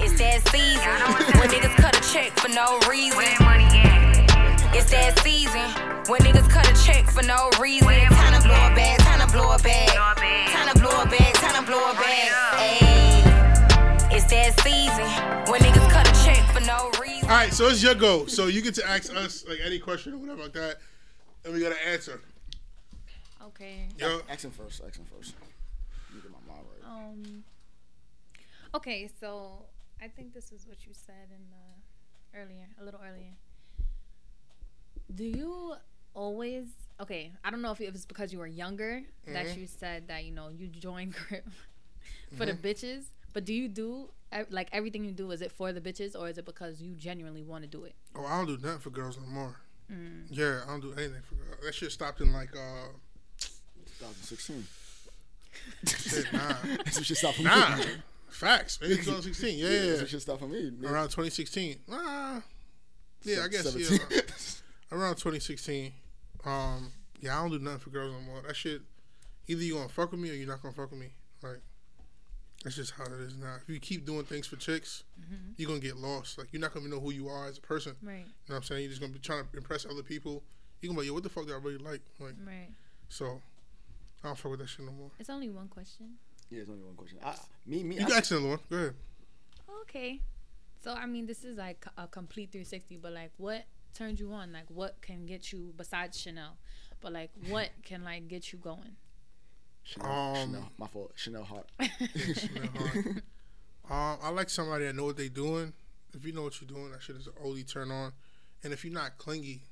It's that season when niggas cut a check for no reason. It's that season when niggas cut a check for no reason. Time to blow a bag, time to blow a bag. Time to blow a bag, time to blow a bag. Ayy. It's that season when niggas cut a check for no reason. All right, so it's your go. So you get to ask us like any question or whatever like that, and we gotta answer. Okay. Yo, Ask him first. Ask him first. Let me get my mom right. Um. Okay, so I think this is what you said in the earlier, a little earlier. Do you always? Okay, I don't know if it was because you were younger that Mhm. you said that you know you joined Crip for the Mhm. bitches. But do you do like everything you do? Is it for the bitches or is it because you genuinely want to do it? oh, I don't do nothing for girls no more. Mm. Yeah, I don't do anything for girls. That shit stopped in like uh 2016. shit, nah. That's what shit stopped for me. Nah. Facts, maybe 2016. Yeah, yeah. That's what shit stopped for me. nigga. Around 2016. Ah, yeah, I guess yeah. 17. Around, around 2016. Um, yeah, I don't do nothing for girls no more. That shit, either you gonna fuck with me or you're not gonna fuck with me. Like, that's just how it is now. If you keep doing things for chicks, Mhm. you're gonna get lost. Like, you're not gonna know who you are as a person. Right. You know what I'm saying? You're just gonna be trying to impress other people. You're gonna be like, yo, what the fuck do I really like? Like, Right. so I don't fuck with that shit no more. It's only one question. Yeah, it's only one question. I, me, me. You I, can ask another one. Go ahead. Okay. So I mean, this is like a complete 360. But like, what turns you on? Like, what can get you besides Chanel? But like, what can like get you going? Chanel, Um, Chanel, my fault. Chanel Hart. Chanel Hart. Um, I like somebody that know what they doing. If you know what you're doing, that shit is an oldie turn on. And if you're not clingy,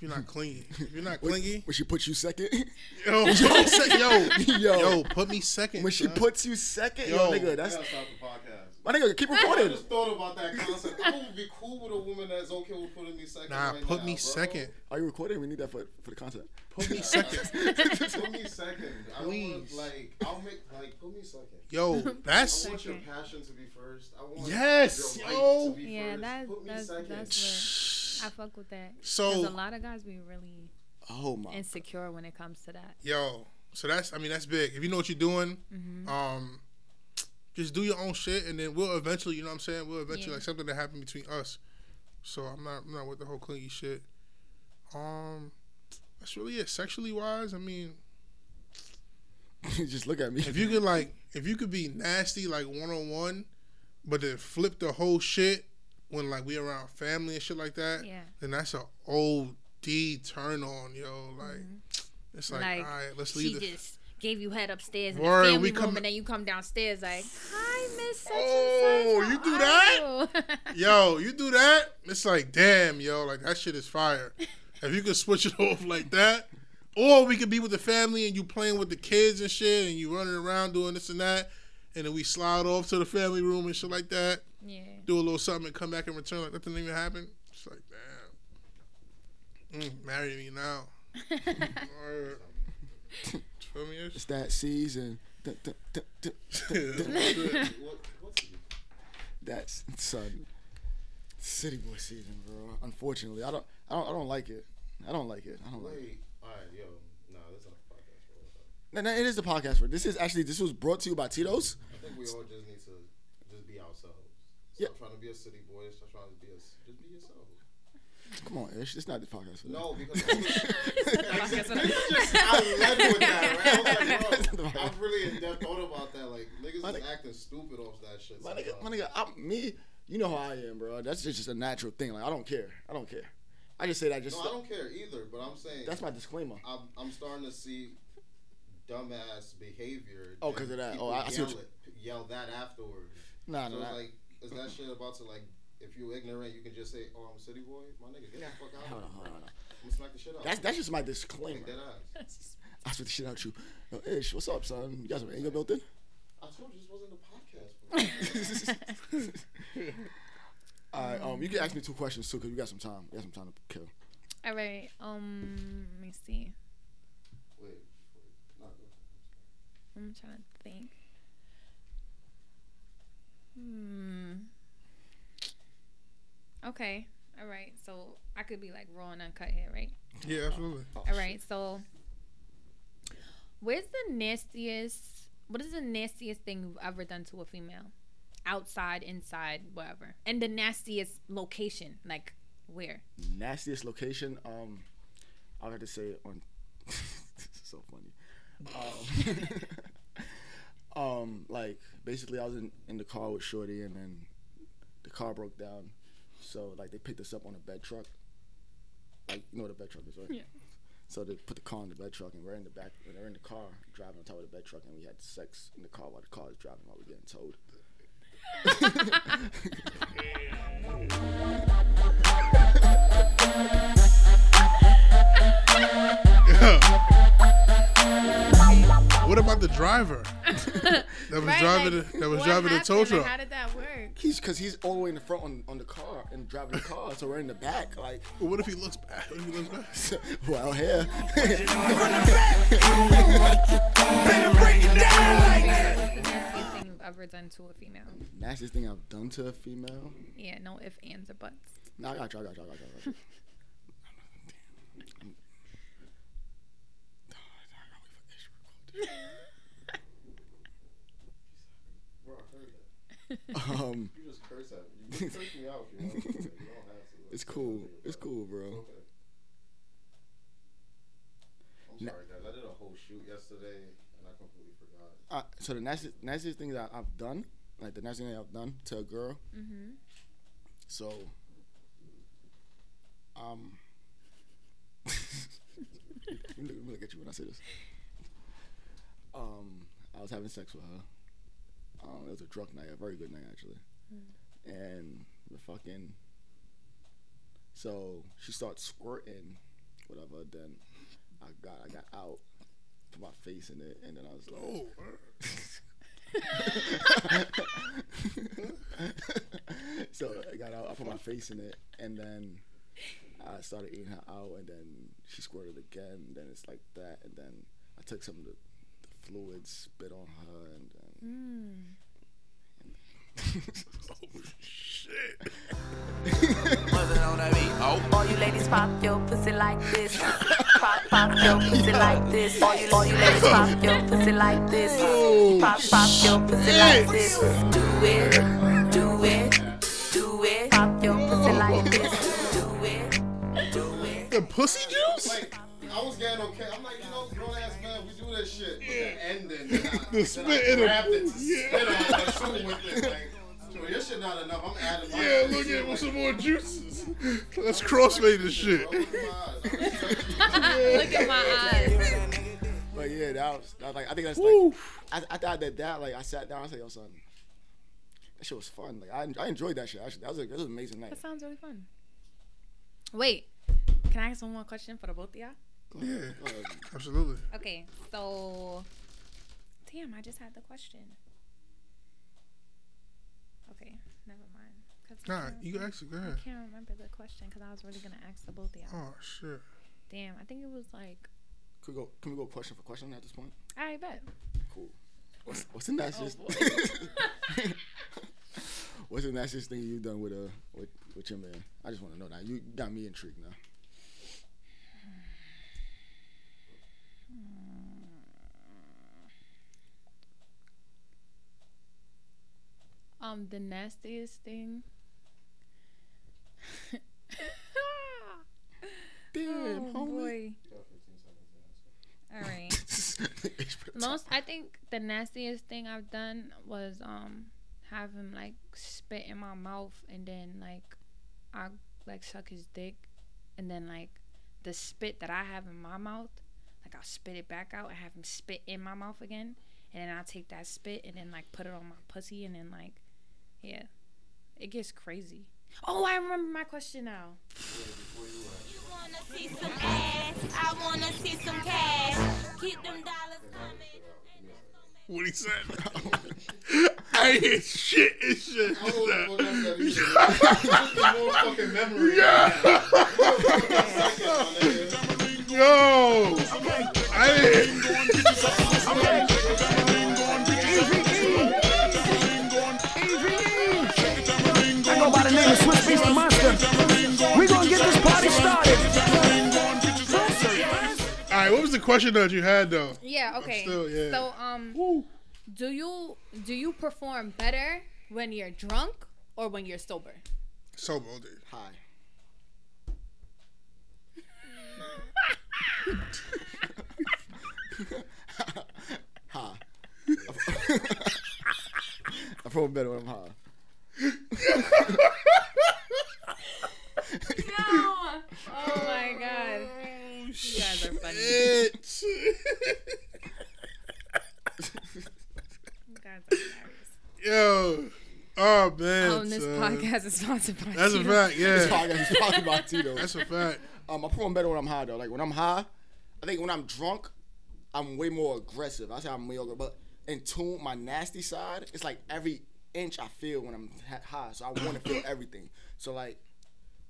you're not clingy, if you're not clingy, When she puts you second. yo, put me sec- yo, yo, yo, put me second. When she son. puts you second, yo, Yo. nigga, that's gotta stop the podcast. My nigga. Keep recording. I just thought about that concept. I would be cool with a woman that's okay with putting me second. Nah, right put now, me bro. second. Are you recording? We need that for for the content. Put me second. put me second. I Please. want like I'll make like put me second. Yo, that's I want your passion to be first. I want Yes, your yo. to be Yeah, first. that, put me that's second. that's what I fuck with that. So- a lot of guys be really Oh my. insecure when it comes to that. yo. So that's I mean that's big. If you know what you're doing, Mhm. um, just do your own shit, and then we'll eventually, you know what I'm saying? We'll eventually Yeah. like something that happened between us. So I'm not I'm not with the whole clingy shit. Um, that's really it. Sexually wise, I mean, Just look at me. if you could like, if you could be nasty like one on one, but then flip the whole shit when like we around family and shit like that, Yeah. then that's a old D turn on, yo. Like, it's like, Like, all right, let's she leave this. just gave you head upstairs in Word, the family we room, and then you come downstairs like, "Hi, Miss such Oh, and such. you do that? you?" Yo, you do that? It's like, damn, yo, like that shit is fire. if you could switch it off like that, or we could be with the family and you playing with the kids and shit, and you running around doing this and that, and then we slide off to the family room and shit like that. Yeah. Do a little something and come back and return like nothing even happened. It's like, damn. Mm, marry me now. Word. Feel me? It's that season. Dun, dun, dun? That's son. City boy season, bro. Unfortunately, I don't, I don't, I don't like it. I don't like it. I don't like it. Wait, alright, yo, nah, this is not the podcast. Bro. No, no, it is the podcast. For this is actually this was brought to you by Tito's. I think we all just need to just be ourselves. Stop Yeah. trying to be a city boy. Stop trying to be a just be yourself. Come on, Ish. It's not the podcast for that. No, because I was, just I led with that, right? I was like, I've really in depth thought about that. Like niggas My is nigga- acting stupid off that shit. My nigga, my nigga, I'm, me, you know how I am, bro. That's just, just a natural thing. Like I don't care. I don't care. I just say that just. no, I don't care either. But I'm saying That's my disclaimer. I'm, I'm starting to see dumbass behavior. Oh, because of that. Oh, I- I see yell, what you- it, yell that afterwards. Nah, so nah, it's nah. like, is that shit about to like? If you're ignorant, you can just say, "Oh, I'm a city boy." My nigga, get the fuck out. Hold on, here. hold on, hold on. I'm gonna smack the shit out. That's that's just my Like, disclaimer. dead ass. I spit the shit out you. Yo, Ish, what's up, son? You got some anger built in? I told you this wasn't a podcast. bro. All right, um, you can ask me two questions too, cause we got some time. We got some time to kill. All right. Um, let me see. Wait, wait, no. I'm trying to think. Hmm. Okay. All right. So I could be like raw and uncut here, right? Yeah, absolutely. Oh, All right. So, where's the nastiest? What is the nastiest thing you've ever done to a female? outside, inside, whatever, and the nastiest location, like where? nastiest location. Um, I have to say on. this is so funny. Um, um, like basically, I was in, in the car with Shorty, and then the car broke down. So like they picked us up on a bed truck. Like you know what a bed truck is, right? Yeah. So they put the car in the bed truck, and we're in the back. We're in the car driving on top of the bed truck, and we had sex in the car while the car is driving while we're getting towed. What about the driver that was Right, driving like, the, that was driving the tow truck? How did that work? He's because he's all the way in the front on, on the car and driving the car, so we're in the back. Like, what if he looks back? What if he looks back? well, here. Nastiest thing you've ever done to a female? Nastiest thing I've done to a female. Yeah, no if, ands, or buts. No, I got you. I got you. I got you. I got you. Bro, I heard that. Um, you just curse at me. You can curse me out if you want. to. You don't have to. It's cool. It's cool, bro. I'm sorry, guys. I did a whole shoot yesterday and I completely forgot. Uh, so the nicest, nastiest thing that I've done, like the nicest thing I've done to a girl. Mm-hmm. So, um, let, me look, let me look at you when I say this. Um, I was having sex with her. Um, it was a drunk night, a very good night actually, and the fucking. So she starts squirting, whatever. Then I got I got out, put my face in it, and then I was like. so I got out, I put my face in it, and then I started eating her out, and then she squirted again. Then it's like that, and then I took some of the, the fluid, spit on her, and then. Oh shit! All you ladies pop your pussy like this. Pop, pop your pussy like this. All you, all you ladies pop your pussy like this. Pop, pop your pussy like this. Do it, do it, do it. Pop your pussy like this. Do it, do it. The pussy juice? Like, I was getting okay. I'm like, you know, do this shit. But the ending, then I, The then spit in it. grabbed it to Yeah. spit on the shoe with it. Like, so your shit not enough. I'm adding my Yeah, shit. look too, at like, some more juices. Let's crossfade this shit. Look at my eyes. But yeah, that was, that was like I think that's Woo. like I, I thought that that like I sat down I said yo son, that shit was fun. Like I, I enjoyed that shit. Actually, that was a, that was an amazing night. That sounds really fun. Wait, can I ask one more question for the both of y'all? Yeah, absolutely. Okay, so damn, I just had the question. Okay, never mind. 'Cause I Nah, can't- you can ask it, go I can't remember the question because I was really gonna ask the both of y'all. Oh shit. Damn, I think it was like. Could we go? Can we go question for question at this point? I bet. Cool. What's, what's the nastiest? boy. what's the nastiest thing you've done with uh with, with your man? I just want to know now. You got me intrigued now. Um, the nastiest thing. Damn, oh, homie. boy. All right. Most, I think the nastiest thing I've done was um have him like spit in my mouth and then like I like suck his dick and then like the spit that I have in my mouth, like I'll spit it back out and have him spit in my mouth again, and then I'll take that spit and then like put it on my pussy and then like, yeah, it gets crazy. Oh, I remember my question now. see some ass. I wanna see some cash. Keep them dollars What he said? I ain't hear shit. It's shit. I don't know what that is. Just the more fucking memory. Yo, I I name of Swizz Beatz Monster. We gonna get this party started. All right, what was the question that you had though? Yeah. Okay. still- yeah. So um, do you do you perform better When you're drunk or when you're sober? Sober all day. High. high. I perform better when I'm high. No. Oh my god. You guys are funny. Shit. You guys are hilarious. Yo. Oh man. Um, this son. podcast is sponsored by That's a fact. Yeah. This podcast is sponsored by Tito. That's a fact. Um, I perform better when I'm high though. Like when I'm high, I think when I'm drunk, I'm way more aggressive. I say I'm way more, but in tune, my nasty side, it's like every inch I feel when I'm high. So I want to feel everything. So like,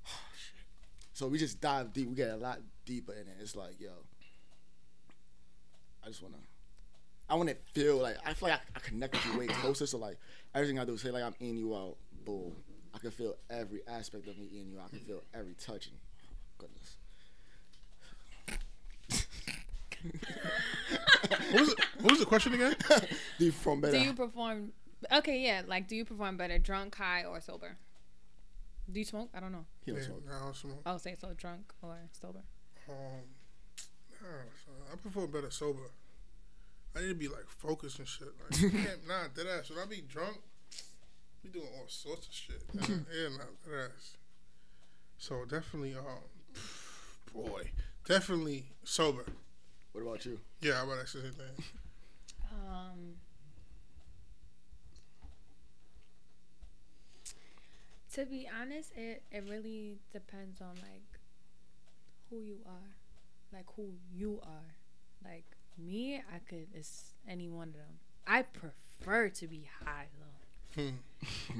so we just dive deep. We get a lot deeper in it. It's like, yo, I just wanna. I want to feel like I feel like I, I connect with you way closer. So like everything I do, say like I'm in you out, boom. I can feel every aspect of me in you. I can feel every touch touching. Oh, goodness. What was, it, what was the question again? Do you perform better? Do you perform? Okay, yeah. Like, do you perform better drunk, high, or sober? Do you smoke? I don't know. He don't Yeah, smoke. I don't smoke. I'll say so. Drunk or sober? Um, nah, son, I prefer better sober. I need to be like focused and shit. Like, can't, nah, dead ass. When I be drunk, be doing all sorts of shit. Nah, yeah, nah, dead ass. So definitely, um, boy, definitely sober. What about you? Yeah, how about that same thing? Um. To be honest, it it really depends on like who you are, like who you are. Like me, I could. It's any one of them. I prefer to be high though. Hmm.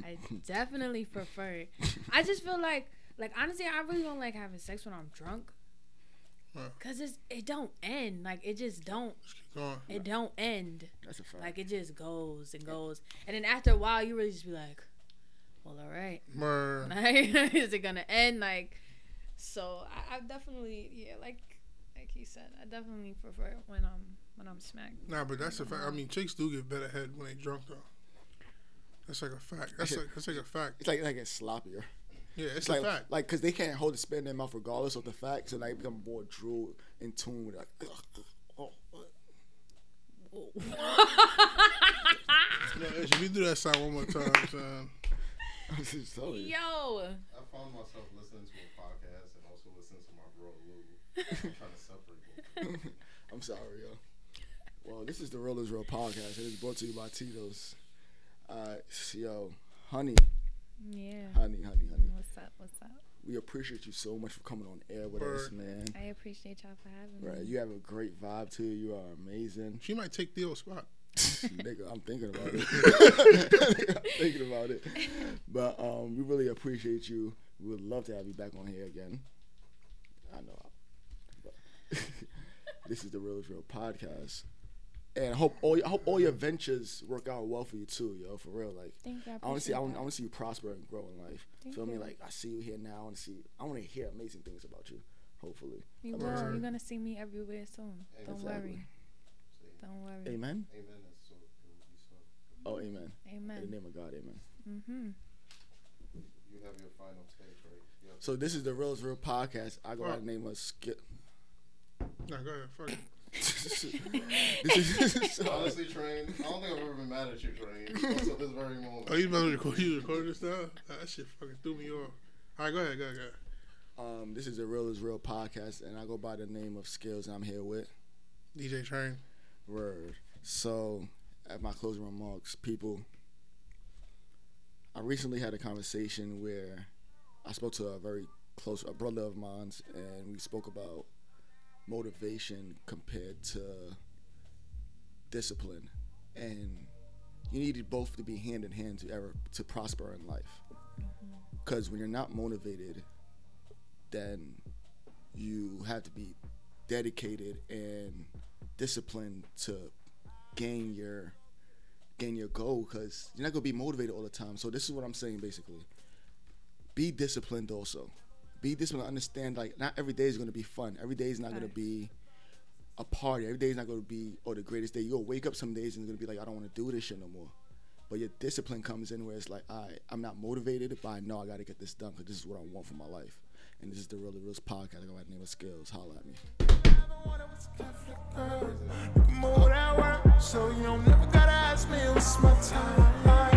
I definitely prefer it. I just feel like, like honestly, I really don't like having sex when I'm drunk. Cause it's it don't end. Like it just don't. It don't end. That's a fact. Like it just goes and goes, and then after a while, you really just be like, "Well, all right, is it gonna end?" Like, so I, I definitely, yeah, like, like he said, I definitely prefer it when I'm when I'm smacked. Nah, but that's a fact. I um, mean, chicks do get better head when they drunk though. That's like a fact. That's like that's like a fact. It's like like it's sloppier. Yeah, it's like a fact. like because they can't hold the spit in their mouth regardless of the fact, so they become more drool in tune with like. oh, Yeah, if you do that sound one more time, son. I'm just telling you. Yo, I found myself listening to a podcast and also listening to my bro Lou. I'm trying to separate them. I'm sorry, yo. Well, this is the Real is Real podcast. It is brought to you by Tito's. Uh, yo, honey, yeah. honey, honey, honey. What's up? What's up? We appreciate you so much for coming on air with us, man. I appreciate y'all for having Right, me. you have a great vibe too. you. You are amazing. She might take Theo's spot. Nigga, I'm thinking about it. I'm thinking about it. But um, we really appreciate you. We would love to have you back on here again. I know. But this is the Real Real podcast. And I hope all I hope all your ventures work out well for you too, yo. For real, like Thank you. I I want to see I want. I want to see you prosper and grow in life. Thank Feel me? Like I see you here now. I want to see. I want to hear amazing things about you. Hopefully. you will. You're gonna see me everywhere soon. Don't Exactly. worry. Don't worry. Amen. Amen. So. It will be so. Oh, amen. Amen. In Amen. the name of God, amen. Mm-hmm. You have your final take, right? You So this is the Real is Real podcast. I go by Oh. the name of Skip. Nah, go ahead. Fuck it. this is Honestly, Train, I don't think I've ever been mad at you, Train. Until this very moment. Oh, you about to record? You recording this stuff? That shit fucking threw me off. All right, go ahead. Go ahead. Go ahead. Um, this is the Real is Real podcast, and I go by the name of Skills. And I'm here with DJ Train. Word. So, at my closing remarks, people, I recently had a conversation where I spoke to a very close a brother of mine, and we spoke about motivation compared to discipline, and you needed both to be hand in hand to ever to prosper in life. Mm-hmm. Because when you're not motivated, then you have to be dedicated and discipline to gain your gain your goal because you're not gonna be motivated all the time. So this is what I'm saying basically. Be disciplined also. Be disciplined. Understand like not every day is gonna be fun. Every day is not gonna be a party. Every day is not gonna be or oh, the greatest day. You'll wake up some days and it's gonna be like I don't wanna do this shit no more. But your discipline comes in where it's like, all right, I'm not motivated, but I know I gotta get this done because this is what I want for my life. And this is the Really Real podcast. I go by the name of Skills. Holla at me. So you don't never gotta ask me what's my time.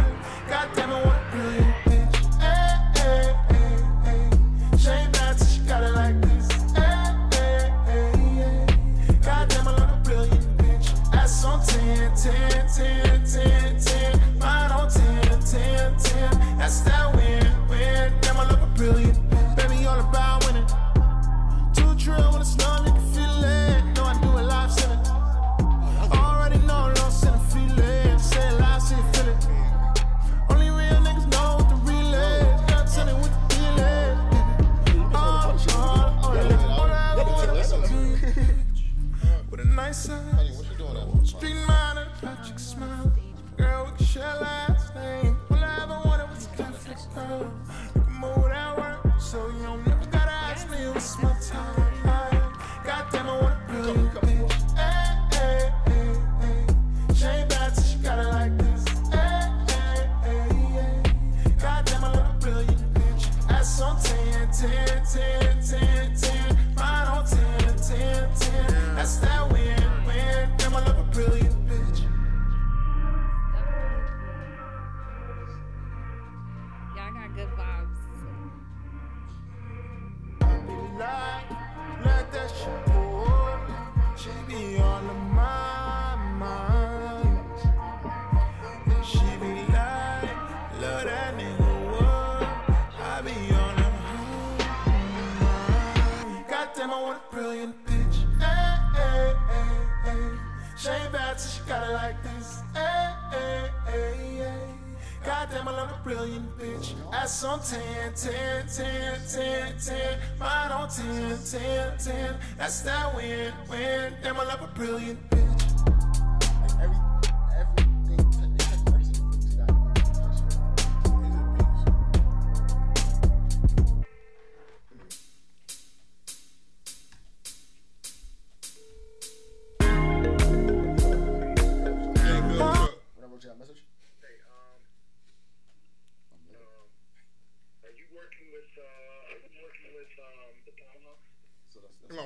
brilliant bitch. Ass on 10, 10, 10, 10, 10. Mine on 10, 10, 10. That's that win, win. Damn, I love a brilliant bitch.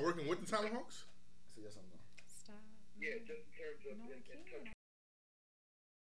working with the Tyler Hawks? So yes, I'm. Stop. Yeah, just in terms of no, in, in terms